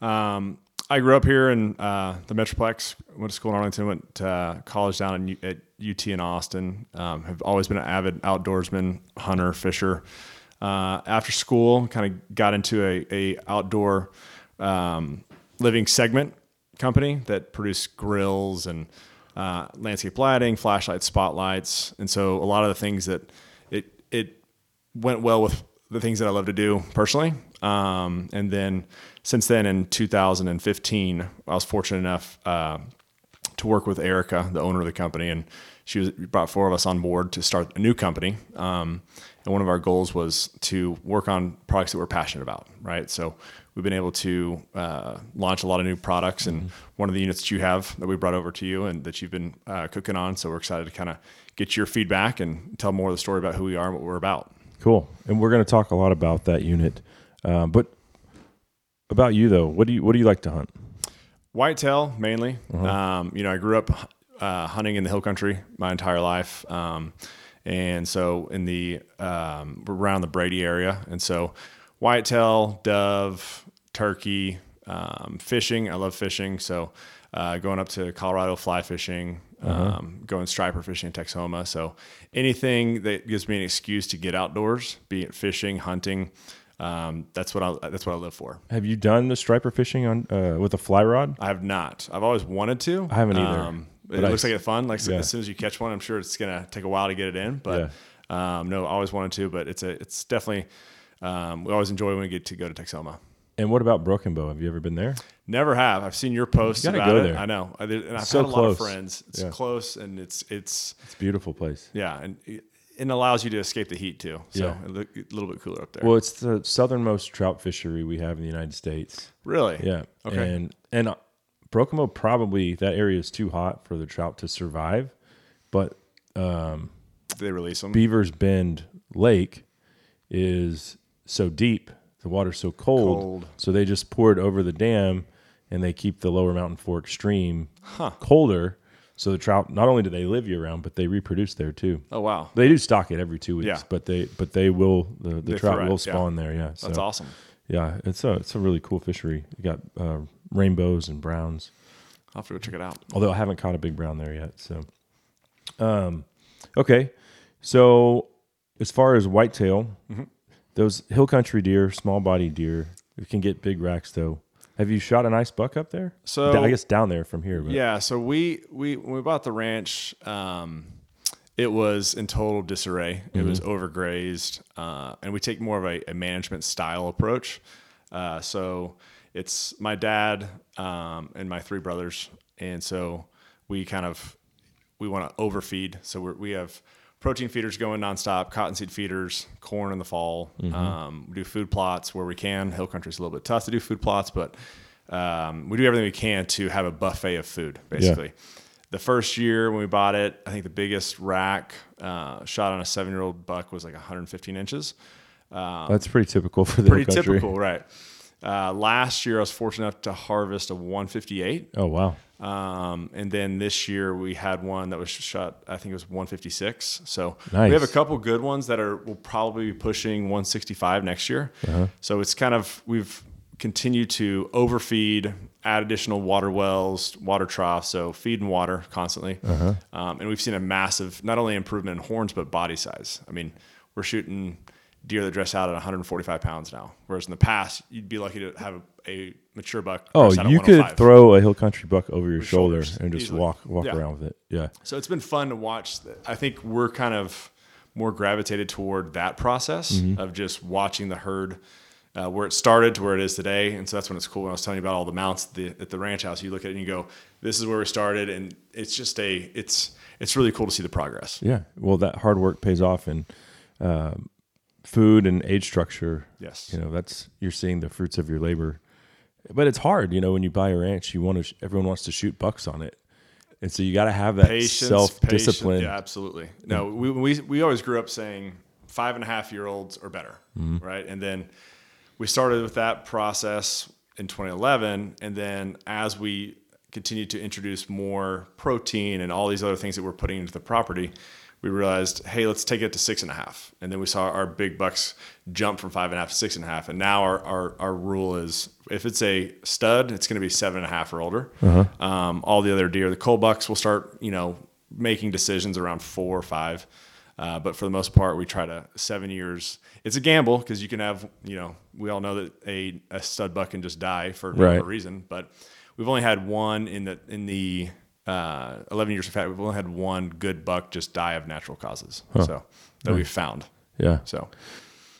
S8: Um, I grew up here in uh, the Metroplex. Went to school in Arlington. Went to uh, college down in, at UT in Austin. Um, have always been an avid outdoorsman, hunter, fisher. Uh, after school, kind of got into a, a outdoor um, living segment company that produced grills and uh, landscape lighting, flashlights, spotlights, and so a lot of the things that it it went well with the things that I love to do personally. Um, and then since then, in 2015, I was fortunate enough uh, to work with Erica, the owner of the company, and she was, brought four of us on board to start a new company. Um, and one of our goals was to work on products that we're passionate about, right? So we've been able to uh, launch a lot of new products, and one of the units that you have that we brought over to you and that you've been uh, cooking on. So we're excited to kind of get your feedback and tell more of the story about who we are and what we're about.
S1: Cool. And we're going to talk a lot about that unit. Um, but about you though, what do you what do you like to hunt?
S8: Whitetail mainly. Um, you know, I grew up uh, hunting in the hill country my entire life, um, and so in the um, around the Brady area, and so whitetail, dove, turkey, um, fishing. I love fishing, so uh, going up to Colorado fly fishing, um, going striper fishing in Texoma. So anything that gives me an excuse to get outdoors, be it fishing, hunting. Um, that's what I that's what I live for.
S1: Have you done the striper fishing on uh, with a fly rod?
S8: I have not. I've always wanted to.
S1: I haven't either.
S8: Um, it
S1: I-
S8: looks like it's fun. Like
S1: Yeah.
S8: as soon as you catch one, I'm sure it's gonna take a while to get it in. But um, no, I always wanted to. But it's a it's definitely um, we always enjoy when we get to go to Texoma.
S1: And what about Broken Bow? Have you ever been there?
S8: Never have. I've seen your posts
S1: You gotta
S8: about
S1: go
S8: it.
S1: there.
S8: I know. I, and I've
S1: So
S8: had a lot of friends. It's
S1: Yeah.
S8: close and it's it's
S1: It's a beautiful place.
S8: yeah, and it, it allows you to escape the heat too. So
S1: Yeah.
S8: a little bit cooler up there.
S1: Well, it's the southernmost trout fishery we have in the United States.
S8: really?
S1: Yeah.
S8: Okay.
S1: And and uh, Broken Bow probably that area is too hot for the trout to survive, but
S8: they release them.
S1: Beaver's Bend Lake is so deep, the water's so cold,
S8: Cold.
S1: so they just pour it over the dam and they keep the lower mountain fork stream colder. So the trout not only do they live year round, but they reproduce there too.
S8: oh wow,
S1: They do stock it every two weeks,
S8: Yeah.
S1: but they but they will the, the
S8: They
S1: trout
S8: thrive,
S1: will
S8: yeah.
S1: spawn there. Yeah,
S8: that's
S1: so,
S8: awesome.
S1: Yeah, it's a it's a really cool fishery. You got uh, rainbows and browns.
S8: I'll have to go check it out.
S1: Although I haven't caught a big brown there yet. So, um, Okay, so as far as whitetail,
S8: Mm-hmm.
S1: Those hill country deer, small body deer, you can get big racks though. Have you shot a nice buck up there?
S8: So-
S1: I guess down there from here. But.
S8: Yeah, so we we when we bought the ranch, um, it was in total disarray. It was overgrazed, uh, and we take more of a, a management style approach. Uh, so it's my dad um, and my three brothers, and so we kind of we want to overfeed. So we're, we have protein feeders going nonstop, cottonseed feeders, corn in the fall. Um, we do food plots where we can. Hill country's a little bit tough to do food plots, but um, we do everything we can to have a buffet of food, basically. The first year when we bought it, I think the biggest rack uh, shot on a seven year old buck was like 115 inches.
S1: That's pretty typical for the
S8: Pretty
S1: hill country.
S8: typical, right? Uh, last year, I was fortunate enough to harvest a 158.
S1: Oh wow.
S8: Um, and then this year we had one that was shot, I think it was 156. So
S1: Nice.
S8: we have a couple good ones that are will probably be pushing 165 next year.
S1: Uh-huh.
S8: So it's kind of we've continued to overfeed, add additional water wells, water troughs, so feed and water constantly.
S1: Uh-huh.
S8: Um, and we've seen a massive not only improvement in horns but body size. I mean, we're shooting deer that dress out at 145 pounds now, whereas in the past you'd be lucky to have a, a mature buck.
S1: Oh,
S8: dress out at
S1: you could throw a hill country buck over your shoulder and just
S8: easily.
S1: walk walk
S8: Yeah.
S1: around with it. Yeah.
S8: So it's been fun to watch. I think we're kind of more gravitated toward that process
S1: Mm-hmm.
S8: of just watching the herd uh, where it started to where it is today. And so that's when it's cool. When I was telling you about all the mounts at the, at the ranch house, you look at it and you go, "This is where we started," and it's just a it's it's really cool to see the progress.
S1: Yeah. Well, that hard work pays off and um, food and age structure.
S8: Yes.
S1: You know, that's you're seeing the fruits of your labor. But it's hard, you know, when you buy a ranch, you want to. Sh- everyone wants to shoot bucks on it, and so you got to have that self discipline.
S8: Yeah, absolutely. No, we, we we always grew up saying five and a half year olds or better,
S1: Mm-hmm.
S8: right? And then we started with that process in 2011, and then as we continued to introduce more protein and all these other things that we're putting into the property, we realized, hey, let's take it to six and a half. And then we saw our big bucks jump from five and a half to six and a half. And now our, our, our rule is if it's a stud, it's going to be seven and a half or older. Um, all the other deer, the cull bucks will start, you know, making decisions around four or five. Uh, but for the most part, we try to seven years. It's a gamble because you can have, you know, we all know that a, a stud buck can just die for no
S1: Right.
S8: reason. But we've only had one in the in the uh, 11 years of fact, we've only had one good buck just die of natural causes. So that we've found.
S1: yeah.
S8: So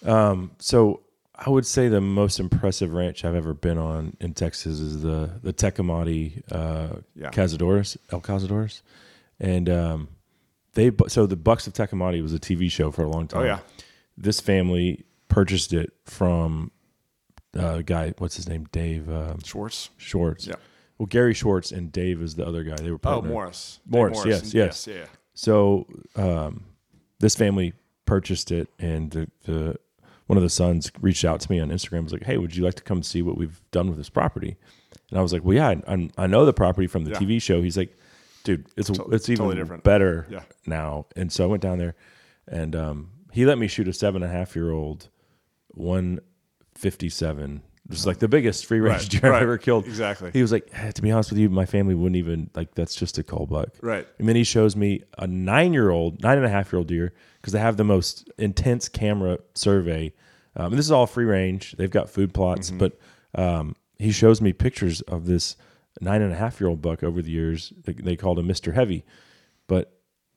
S8: um,
S1: So I would say the most impressive ranch I've ever been on in Texas is the the Tecomate uh,
S8: Yeah.
S1: Cazadores, El Cazadores, and um, they so the Bucks of Tecomate was a TV show for a long time.
S8: Oh, yeah.
S1: this family purchased it from uh, a guy. What's his name? Dave um,
S8: Schwartz.
S1: Schwartz.
S8: Yeah.
S1: Well, Gary Schwartz and Dave is the other guy. They were
S8: Oh,
S1: partnered.
S8: Morris.
S1: Morris, yes, yes.
S8: Yeah. yeah.
S1: So um, this family purchased it, and the, the one of the sons reached out to me on Instagram. Was like, "Hey, would you like to come see what we've done with this property?" And I was like, "Well, yeah, I, I- know the property from the
S8: Yeah.
S1: TV show." He's like, "Dude, it's it's even
S8: totally different.
S1: better
S8: Yeah.
S1: now." And so I went down there, and um, he let me shoot a seven and a half year old, one fifty seven. Just like the biggest free range (laughs)
S8: Right,
S1: deer I've ever killed.
S8: Exactly.
S1: He was like, "Eh, to be honest with you, my family wouldn't even like. That's just a cull buck.
S8: Right.
S1: And then he shows me a nine year old, nine and a half year old deer because they have the most intense camera survey. Um, and this is all free range. They've got food plots,
S8: Mm-hmm.
S1: but um, he shows me pictures of this nine and a half year old buck over the years. They, they called him Mr. Heavy. But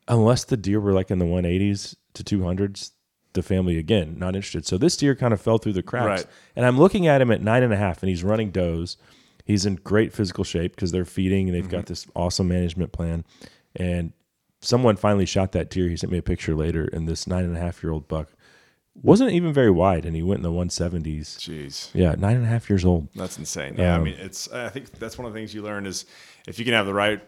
S1: unless the deer were like in the 180s to 200s, the family again not interested. So this deer kind of fell through the cracks.
S8: Right.
S1: And I'm looking at him at nine and a half, and he's running does. He's in great physical shape because they're feeding and they've got this awesome management plan. And someone finally shot that deer. He sent me a picture later, and this nine and a half year old buck wasn't even very wide, and he went in the 170s.
S8: Jeez.
S1: Yeah, nine and a half years old.
S8: That's insane. Yeah, I
S1: Um,
S8: mean, it's. I think that's one of the things you learn is if you can have the right,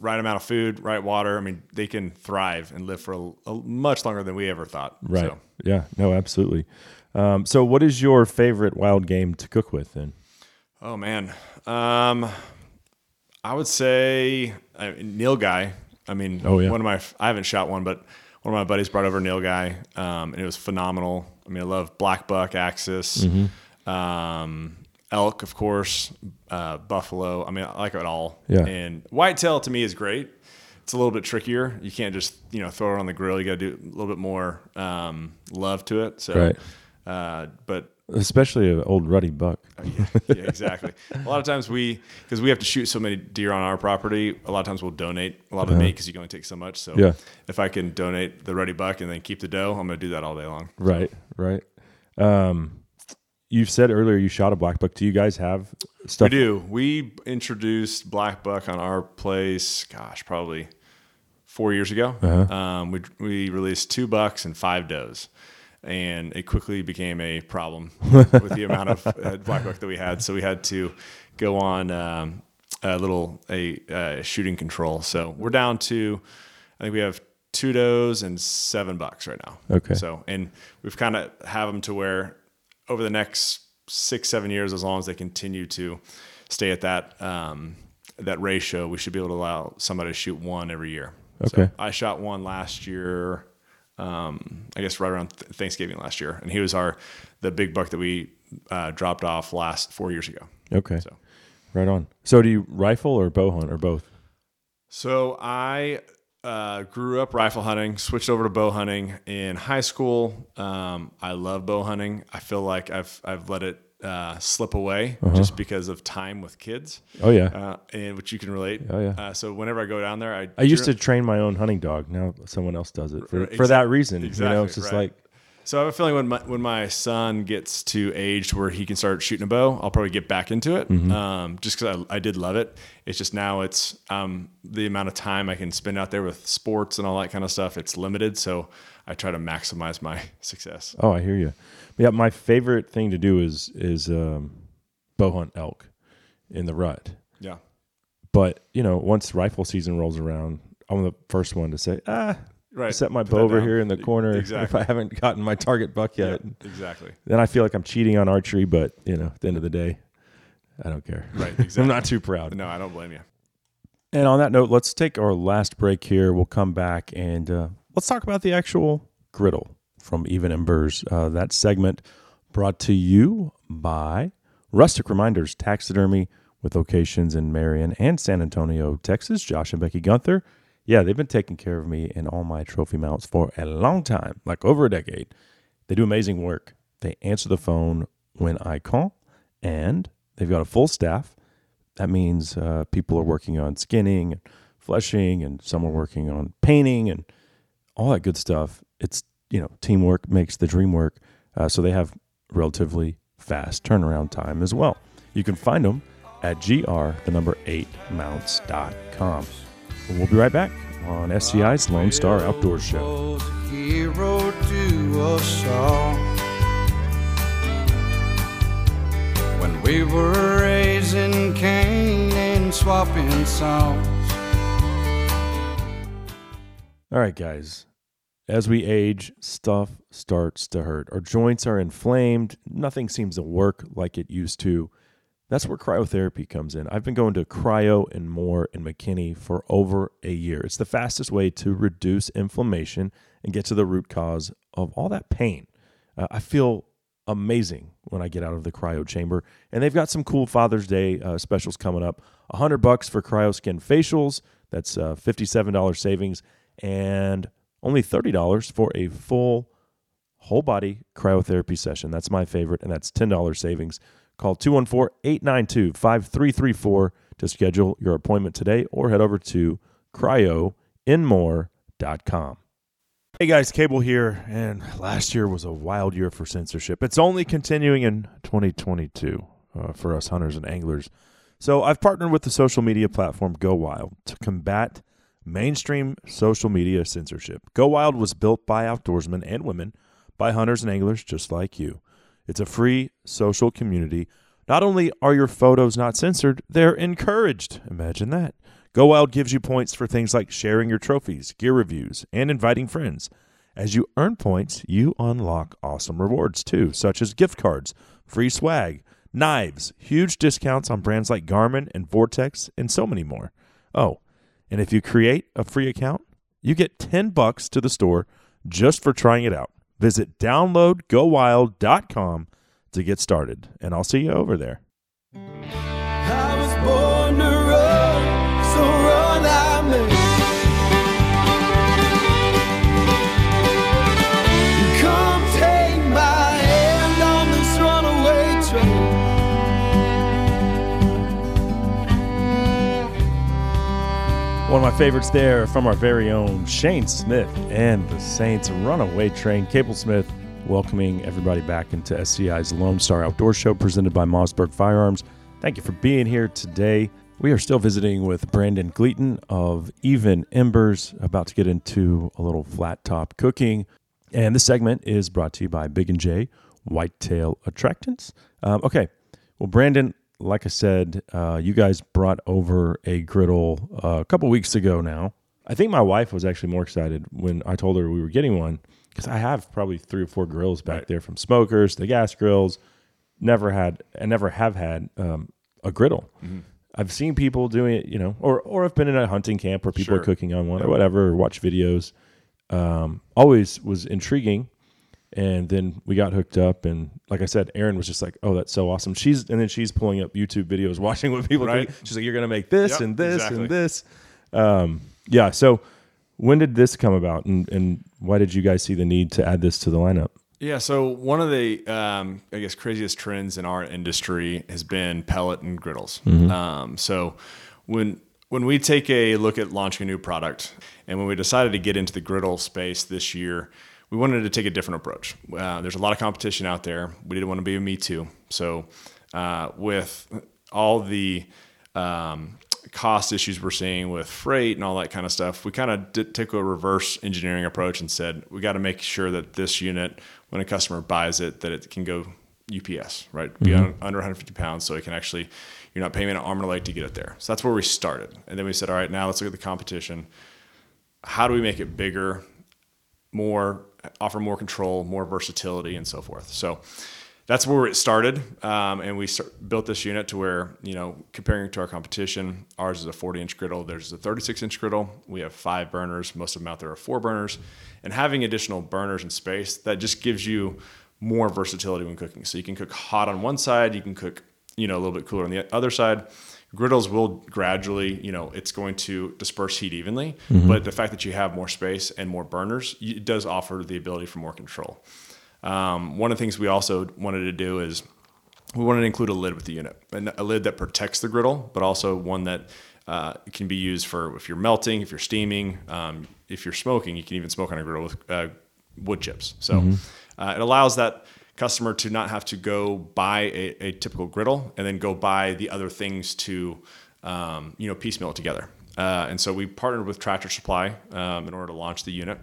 S8: right amount of food, right water. I mean, they can thrive and live for a, a much longer than we ever thought.
S1: Right.
S8: So,
S1: Yeah. No, absolutely. Um, so, what is your favorite wild game to cook with then?
S8: oh man, um, I would say uh, nilgai. I mean,
S1: Oh, yeah.
S8: one of my. I haven't shot one, but one of my buddies brought over nilgai, um, and it was phenomenal. I mean, I love black buck, axis,
S1: Mm-hmm.
S8: um, elk, of course, uh, buffalo. I mean, I like it all.
S1: Yeah.
S8: And whitetail to me is great. it's a little bit trickier. You can't just you know throw it on the grill. You got to do a little bit more um, love to it. So,
S1: Right.
S8: uh, but
S1: Especially an old ruddy buck.
S8: yeah, yeah, exactly. (laughs) a lot of times we, because we have to shoot so many deer on our property, a lot of times we'll donate a lot of the meat because you can only take so much. So
S1: Yeah.
S8: if I can donate the ruddy buck and then keep the doe, I'm going to do that all day long.
S1: Right, right. Um, you've said earlier you shot a black buck. Do you guys have stuff?
S8: We do. We introduced black buck on our place, gosh, probably four years ago.
S1: Uh-huh.
S8: Um, we we released two bucks and five does, and it quickly became a problem (laughs) with the amount of uh, black buck that we had. So we had to go on um, a little a uh, shooting control. So we're down to, I think we have two does and seven bucks right now.
S1: Okay.
S8: So and we've kind of have them to where over the next six seven years, as long as they continue to stay at that um, that ratio, we should be able to allow somebody to shoot one every year.
S1: Okay.
S8: So I shot one last year. Um, I guess right around th- Thanksgiving last year, and he was our the big buck that we uh, dropped off last four years ago.
S1: Okay,
S8: So,
S1: right on. So do you rifle or bow hunt or both?
S8: so I uh, grew up rifle hunting, switched over to bow hunting in high school. Um, I love bow hunting. I feel like I've I've let it uh, slip away just because of time with kids.
S1: Oh yeah.
S8: uh, and which you can relate.
S1: Oh, yeah.
S8: Uh, so whenever I go down there, I
S1: I used to train my own hunting dog. Now someone else does it for,
S8: Right,
S1: for that reason. you
S8: exactly,
S1: know, it's just
S8: right.
S1: like
S8: So I have a feeling when my when my son gets to age where he can start shooting a bow, I'll probably get back into it.
S1: Mm-hmm.
S8: Um, just because I, I did love it. It's just now it's um, the amount of time I can spend out there with sports and all that kind of stuff. It's limited, so I try to maximize my (laughs) success.
S1: Oh, I hear you. Yeah, my favorite thing to do is is um, bow hunt elk in the rut.
S8: Yeah,
S1: But you know, once rifle season rolls around, I'm the first one to say, ah,
S8: right.
S1: set my
S8: Put
S1: bow over
S8: down.
S1: here in the corner if I haven't gotten my target buck yet.
S8: exactly.
S1: Then I feel like I'm cheating on archery, but you know, at the end of the day, I don't care.
S8: Right. (laughs)
S1: I'm not too proud.
S8: No, I don't blame you.
S1: And on that note, let's take our last break here. We'll come back and uh, let's talk about the actual griddle from Even Embers. Uh, that segment brought to you by Rustic Reminders Taxidermy with locations in Marion and San Antonio, Texas. Josh and Becky Gunther. Yeah, they've been taking care of me and all my trophy mounts for a long time, like over a decade. They do amazing work. They answer the phone when I call, and they've got a full staff. That means uh, people are working on skinning and fleshing, and some are working on painting and all that good stuff. It's you know teamwork makes the dream work. Uh, so they have relatively fast turnaround time as well. You can find them at gr the number eight mounts.com. We'll be right back on SCI's Lone Star Outdoor Show.
S5: Hero to us all. When we were raising cane and swapping songs.
S1: All right, guys. As we age, stuff starts to hurt. Our joints are inflamed. Nothing seems to work like it used to. That's where cryotherapy comes in. I've been going to Cryo and More in McKinney for over a year. It's the fastest way to reduce inflammation and get to the root cause of all that pain. Uh, I feel amazing when I get out of the cryo chamber. And they've got some cool Father's Day uh, specials coming up. 100 bucks for CryoSkin facials. That's uh, $57 savings and only $30 for a full whole body cryotherapy session. That's my favorite, and that's $10 savings. Call 214 892 5334 to schedule your appointment today or head over to cryoinmore.com. Hey guys, Cable here, and last year was a wild year for censorship. It's only continuing in 2022 uh, for us hunters and anglers. So I've partnered with the social media platform Go Wild to combat mainstream social media censorship. Go Wild was built by outdoorsmen and women, by hunters and anglers just like you. It's a free social community. Not only are your photos not censored, they're encouraged. Imagine that. Go Wild gives you points for things like sharing your trophies, gear reviews, and inviting friends. As you earn points, you unlock awesome rewards too, such as gift cards, free swag, knives, huge discounts on brands like Garmin and Vortex, and so many more. Oh, and if you create a free account, you get 10 bucks to the store just for trying it out. Visit downloadgowild.com to get started, and I'll see you over there.
S5: I was born to run, so run I may.
S1: My favorites there from our very own Shane Smith and the Saints Runaway Train. Cable Smith welcoming everybody back into SCI's Lone Star Outdoor Show presented by Mossberg Firearms. Thank you for being here today. We are still visiting with Brandon Gleaton of Even Embers, about to get into a little flat top cooking. And this segment is brought to you by Big and J Whitetail Attractants. Um, okay, well, Brandon, like I said, uh, you guys brought over a griddle uh, a couple weeks ago now. I think my wife was actually more excited when I told her we were getting one because I have probably three or four grills back
S8: Right.
S1: there from smokers, the gas grills. Never had, and never have had um, a griddle. I've seen people doing it, you know, or or I've been in a hunting camp where people are cooking on one or whatever, or watch videos. Um, always was intriguing, and then we got hooked up, and like I said, Erin was just like, "Oh, that's so awesome." She's and then she's pulling up YouTube videos, (laughs) watching what people
S8: Right.
S1: do. She's like, "You're gonna make this
S8: Yep,
S1: and this
S8: exactly.
S1: and this." Um, yeah. So, when did this come about, and and why did you guys see the need to add this to the lineup?
S8: Yeah, so one of the um, I guess craziest trends in our industry has been pellet and griddles. Um, so when when we take a look at launching a new product, and when we decided to get into the griddle space this year, we wanted to take a different approach. Uh, there's a lot of competition out there. We didn't want to be a me too. So uh, with all the um, cost issues we're seeing with freight and all that kind of stuff, we kind of did, took a reverse engineering approach and said we got to make sure that this unit, when a customer buys it, that it can go UPS, right? Be un- under 150 pounds, so it can actually you're not paying an arm and a leg to get it there. So that's where we started, and then we said, all right, now let's look at the competition. How do we make it bigger, more offer more control, more versatility, and so forth. So that's where it started, um, and we start, built this unit to where you know comparing to our competition, ours is a 40 inch griddle. There's a 36 inch griddle. We have five burners. Most of them out there are four burners, and having additional burners in space that just gives you more versatility when cooking. So you can cook hot on one side, you can cook you know a little bit cooler on the other side. Griddles will gradually, you know, it's going to disperse heat evenly, but the fact that you have more space and more burners, it does offer the ability for more control. Um, one of the things we also wanted to do is we wanted to include a lid with the unit, and a lid that protects the griddle, but also one that uh, can be used for if you're melting, if you're steaming, um, if you're smoking. You can even smoke on a griddle with uh, wood chips. So uh, it allows that customer to not have to go buy a, a typical griddle and then go buy the other things to um, you know piecemeal it together. Uh, and so we partnered with Tractor Supply um, in order to launch the unit.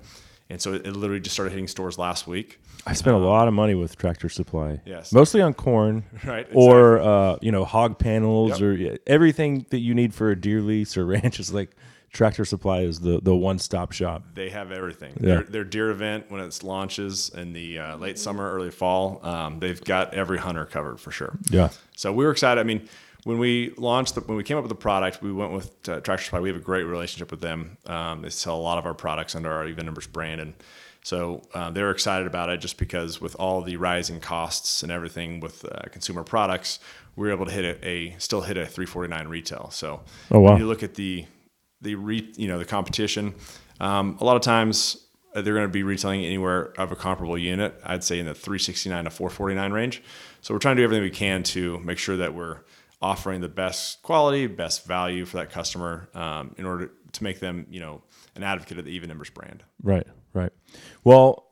S8: And so it, it literally just started hitting stores last week.
S1: I spent a lot of money with Tractor Supply.
S8: Yes.
S1: Mostly on corn. (laughs)
S8: Right,
S1: Or uh, you know, hog panels
S8: Yep.
S1: or everything that you need for a deer lease or (laughs) ranch is like Tractor Supply is the the one stop shop.
S8: They have everything.
S1: Yeah.
S8: Their, their deer event when it launches in the uh, late summer, early fall, um, they've got every hunter covered for sure.
S1: Yeah.
S8: So we were excited. I mean, when we launched, the, when we came up with the product, we went with uh, Tractor Supply. We have a great relationship with them. Um, they sell a lot of our products under our Even Embers brand, and so uh, they were excited about it just because with all the rising costs and everything with uh, consumer products, we were able to hit a, a still hit a 349 retail. So
S1: Oh, wow.
S8: you look at the the re, you know the competition, um, a lot of times uh, they're going to be retailing anywhere of a comparable unit. I'd say in the 369 to 449 range. So we're trying to do everything we can to make sure that we're offering the best quality, best value for that customer um, in order to make them you know an advocate of the Even Embers brand.
S1: Right, right. Well,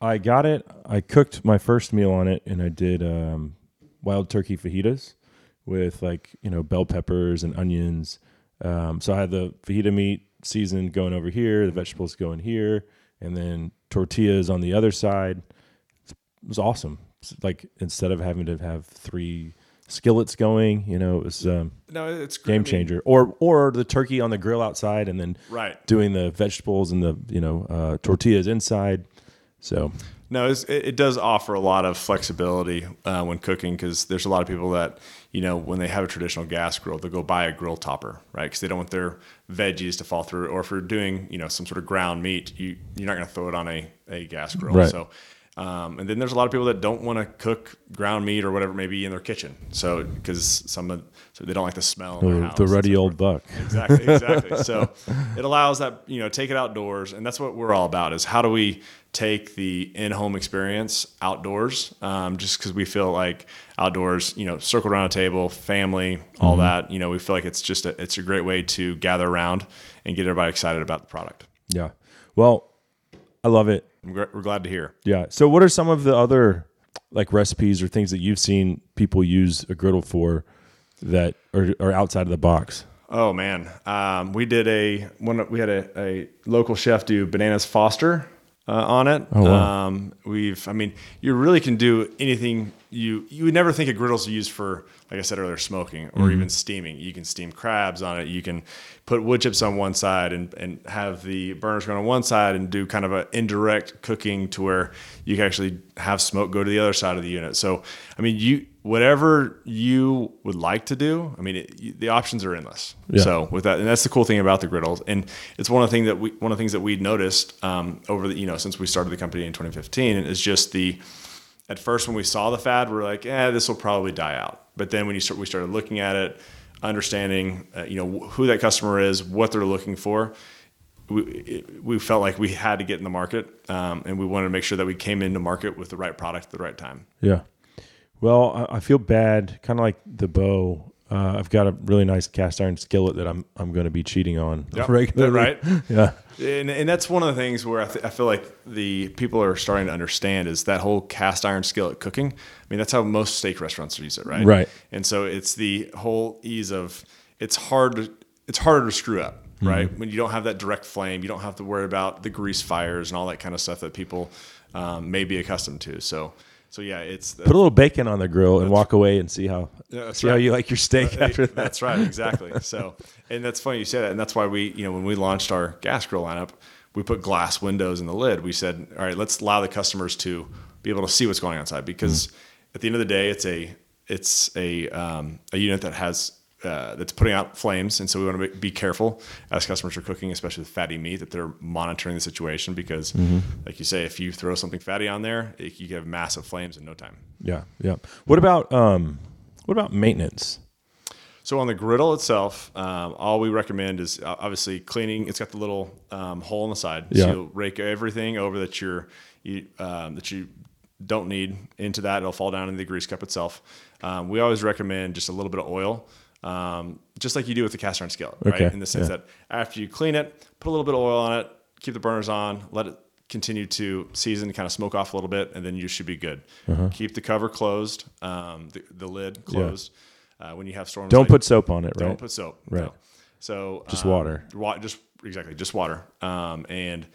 S1: I got it. I cooked my first meal on it, and I did um, wild turkey fajitas with like you know bell peppers and onions. Um, so I had the fajita meat seasoned going over here, the vegetables going here, and then tortillas on the other side. It was awesome. It's like instead of having to have three skillets going, you know, it was um,
S8: No, it's great. I
S1: game
S8: mean,
S1: changer. Or or the turkey on the grill outside, and then
S8: Right.
S1: doing the vegetables and the you know uh, tortillas inside. So
S8: No, it's, it, it does offer a lot of flexibility uh, when cooking because there's a lot of people that, you know, when they have a traditional gas grill, they'll go buy a grill topper, right? Because they don't want their veggies to fall through. Or if you're doing, you know, some sort of ground meat, you, you're not going to throw it on a, a gas grill.
S1: Right.
S8: So Um, and then there's a lot of people that don't want to cook ground meat or whatever it may be in their kitchen. So because some of so they don't like the smell.
S1: The,
S8: house
S1: the ruddy old buck.
S8: Exactly, exactly. (laughs) so it allows that you know take it outdoors, and that's what we're all about. Is how do we take the in-home experience outdoors? Um, just because we feel like outdoors, you know, circle around a table, family, all that. You know, we feel like it's just a, it's a great way to gather around and get everybody excited about the product.
S1: Yeah. Well, I love it.
S8: We're glad to hear.
S1: Yeah. So, what are some of the other like recipes or things that you've seen people use a griddle for that are, are outside of the box?
S8: Oh man, um, we did a one. We had a, a local chef do bananas Foster uh, on it.
S1: Oh, wow.
S8: Um, we've, I mean, you really can do anything. You you would never think of griddles used for, like I said earlier, smoking or
S1: Mm-hmm.
S8: even steaming. You can steam crabs on it. You can put wood chips on one side and and have the burners going on one side and do kind of an indirect cooking to where you can actually have smoke go to the other side of the unit. So, I mean, you whatever you would like to do. I mean, it, the options are endless.
S1: Yeah.
S8: So with that, and that's the cool thing about the griddles, and it's one of the things that we one of the things that we noticed um, over the you know since we started the company in 2015 is just the at first when we saw the fad, we are like, eh, this will probably die out. But then when you start, we started looking at it, understanding uh, you know who that customer is, what they're looking for. We, it, we felt like we had to get in the market, um, and we wanted to make sure that we came into market with the right product at the right time.
S1: Yeah. Well, I, I feel bad, kind of like the bow. Uh, I've got a really nice cast iron skillet that I'm I'm going to be cheating on
S8: Yep,
S1: regularly.
S8: right? (laughs)
S1: Yeah.
S8: And, and that's one of the things where I, th- I feel like the people are starting to understand is that whole cast iron skillet cooking. I mean, that's how most steak restaurants use it, right?
S1: Right.
S8: And so it's the whole ease of it's hard. To, it's harder to screw up, right?
S1: Mm-hmm.
S8: When you don't have that direct flame, you don't have to worry about the grease fires and all that kind of stuff that people um, may be accustomed to. So, so yeah, it's
S1: Put a little bacon on the grill and walk away and see how see how you like your steak
S8: Uh,
S1: after that.
S8: That's right, exactly. (laughs) So, and that's funny you say that, and that's why we, you know, when we launched our gas grill lineup, we put glass windows in the lid. We said, all right, let's allow the customers to be able to see what's going on inside because at the end of the day, it's a it's a um, a unit that has. Uh, that's putting out flames, and so we want to be careful as customers are cooking, especially with fatty meat, that they're monitoring the situation because, like you say, if you throw something fatty on there, it, you can have massive flames in no time.
S1: Yeah, yeah. What about um, what about maintenance?
S8: So on the griddle itself, um, all we recommend is uh, obviously cleaning. It's got the little um, hole on the side,
S1: Yeah.
S8: so you'll rake everything over that you're you, um, that you don't need into that. It'll fall down into the grease cup itself. Um, we always recommend just a little bit of oil, um, just like you do with the cast iron skillet,
S1: Okay,
S8: right? In the sense
S1: yeah.
S8: that after you clean it, put a little bit of oil on it, keep the burners on, let it continue to season, kind of smoke off a little bit, and then you should be good.
S1: Uh-huh.
S8: Keep the cover closed, um, the, the lid closed. Uh, when you have storms,
S1: Don't
S8: like-
S1: put soap on it, right?
S8: don't put soap.
S1: Right.
S8: No. So
S1: Just
S8: um,
S1: water.
S8: Wa- just exactly, just water. Um, and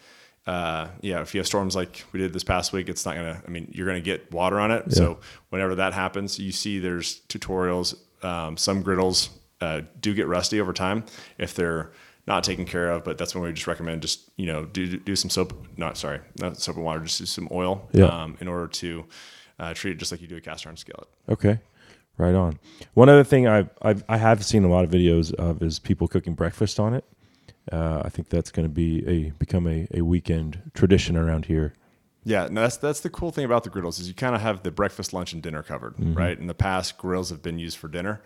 S8: uh, yeah, if you have storms like we did this past week, it's not gonna. I mean, you're gonna get water on it. So whenever that happens, you see there's tutorials. Um, some griddles uh, do get rusty over time if they're not taken care of. But that's when we just recommend just you know do do some soap. Not sorry, not soap and water. Just do some oil.
S1: Yeah.
S8: Um, in order to uh, treat it just like you do a cast iron skillet.
S1: Okay, right on. One other thing I've, I've I have seen a lot of videos of is people cooking breakfast on it. Uh, I think that's going to be a become a, a weekend tradition around here.
S8: Yeah, no, that's that's the cool thing about the griddles is you kind of have the breakfast, lunch, and dinner covered,
S1: Mm-hmm.
S8: right? In the past, grills have been used for dinner,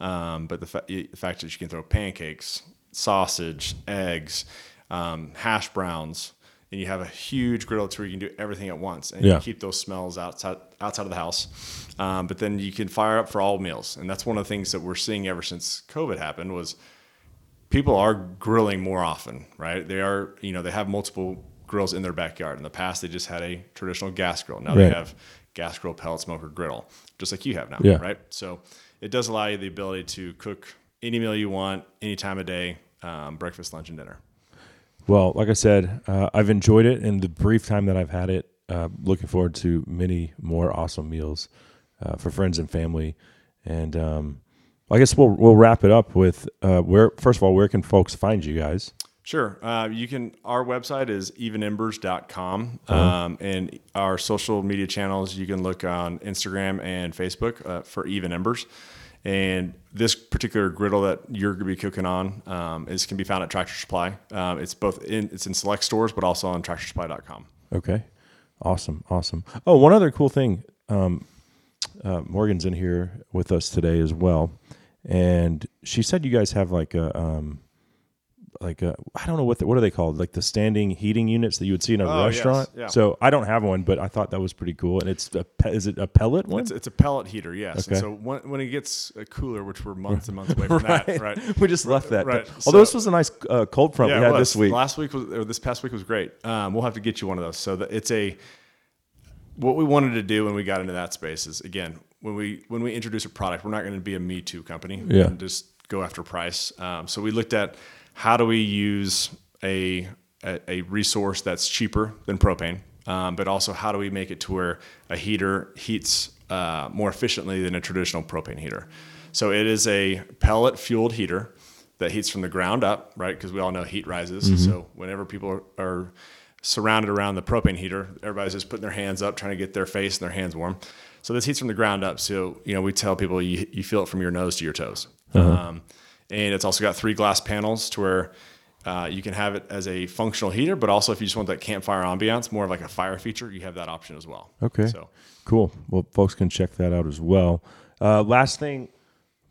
S8: um, but the, fa- the fact that you can throw pancakes, sausage, eggs, um, hash browns, and you have a huge griddle to where you can do everything at once, and
S1: Yeah.
S8: you keep those smells outside outside of the house. Um, but then you can fire up for all meals, and that's one of the things that we're seeing ever since COVID happened was people are grilling more often, right? They are, you know, they have multiple grills in their backyard. In the past, they just had a traditional gas grill. Now
S1: Right.
S8: they have gas grill, pellet smoker, griddle, just like you have now,
S1: Yeah.
S8: right? So it does allow you the ability to cook any meal you want, any time of day, um, breakfast, lunch, and dinner.
S1: Well, like I said, uh, I've enjoyed it in the brief time that I've had it. Uh, looking forward to many more awesome meals uh, for friends and family. And um, I guess we'll we'll wrap it up with uh, where. First of all, where can folks find you guys?
S8: Sure. Uh, you can, our website is evenembers.com.
S1: Uh-huh.
S8: Um, and our social media channels, you can look on Instagram and Facebook uh, for Even Embers. And this particular griddle that you're going to be cooking on um, is can be found at Tractor Supply. Um, it's both in, it's in select stores, but also on tractorsupply.com.
S1: Okay. Awesome, awesome. Oh, one other cool thing. Um, uh, Morgan's in here with us today as well, and she said you guys have like a um, like a I don't know what the, what are they called like the standing heating units that you would see in a
S8: Oh, yes,
S1: restaurant.
S8: yeah.
S1: So I don't have one, but I thought that was pretty cool. And it's a pe- is it a pellet one?
S8: It's, it's a pellet heater, yes. And
S1: Okay.
S8: so when, when it gets uh, cooler, which we're months and months away from (laughs) that, right?
S1: We just left that.
S8: Right.
S1: Although
S8: So-
S1: this was a nice uh, cold front we
S8: it
S1: had
S8: was.
S1: this week.
S8: Last week was or this past week was great. Um, we'll have to get you one of those. So that it's a what we wanted to do when we got into that space is again when we when we introduce a product, we're not going to be a me too company
S1: Yeah.
S8: and just go after price. Um, so we looked at how do we use a a, a resource that's cheaper than propane, um, but also how do we make it to where a heater heats uh, more efficiently than a traditional propane heater. So it is a pellet fueled heater that heats from the ground up, right? Because we all know heat rises. So whenever people are, are surrounded around the propane heater, everybody's just putting their hands up, trying to get their face and their hands warm. So this heats from the ground up. So you know, we tell people you, you feel it from your nose to your toes. Um, and it's also got three glass panels to where uh, you can have it as a functional heater, but also if you just want that campfire ambiance, more of like a fire feature, you have that option as well.
S1: Okay.
S8: So
S1: Cool. Well, folks can check that out as well. Uh, last thing,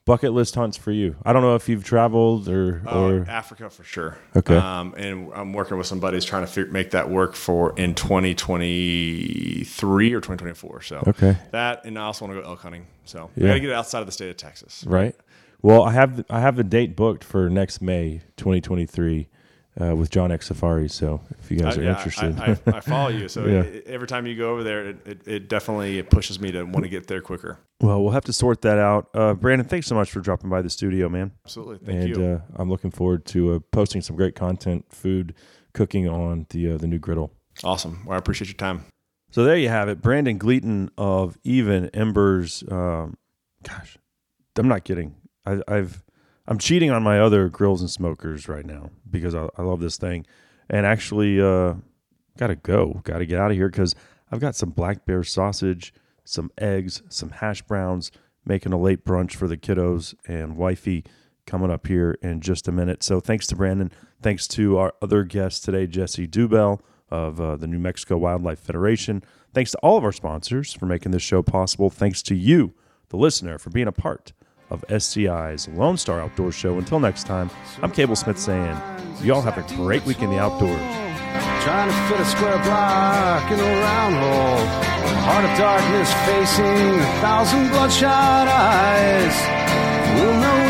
S1: bucket list hunts for you. I don't know if you've traveled or
S8: Oh,
S1: or
S8: Africa for sure.
S1: Okay.
S8: Um, and I'm working with some buddies trying to fig- make that work for in 2023 or 2024. So
S1: Okay.
S8: that, and I also want to go elk hunting. So we
S1: Yeah.
S8: got to get it outside of the state of Texas.
S1: right. Well, I have I have the date booked for next May 2023 uh, with John X Safari. So if you guys
S8: I-
S1: are
S8: yeah,
S1: interested,
S8: I, I, I (laughs) follow you. So
S1: Yeah.
S8: it- every time you go over there, it, it, it definitely pushes me to want to get there quicker.
S1: well, we'll have to sort that out. Uh, Brandon, thanks so much for dropping by the studio, man.
S8: Absolutely. Thank
S1: and
S8: you.
S1: Uh, I'm looking forward to uh, posting some great content, food, cooking on the uh, the new griddle.
S8: awesome. Well, I appreciate your time.
S1: So there you have it, Brandon Gleaton of Even Embers. Um, gosh, I'm not kidding. I, I've I'm cheating on my other grills and smokers right now because I, I love this thing, and actually, uh, gotta go, gotta get out of here because I've got some black bear sausage, some eggs, some hash browns, making a late brunch for the kiddos and wifey coming up here in just a minute. So thanks to Brandon, thanks to our other guest today, Jesse Deubel of uh, the New Mexico Wildlife Federation. Thanks to all of our sponsors for making this show possible. Thanks to you, the listener, for being a part of SCI's Lone Star Outdoor Show. Until next time, I'm Cable Smith saying, you all have a great week in the outdoors.
S5: Trying to fit a square block in a round hole. Heart of darkness facing a thousand bloodshot eyes. We'll know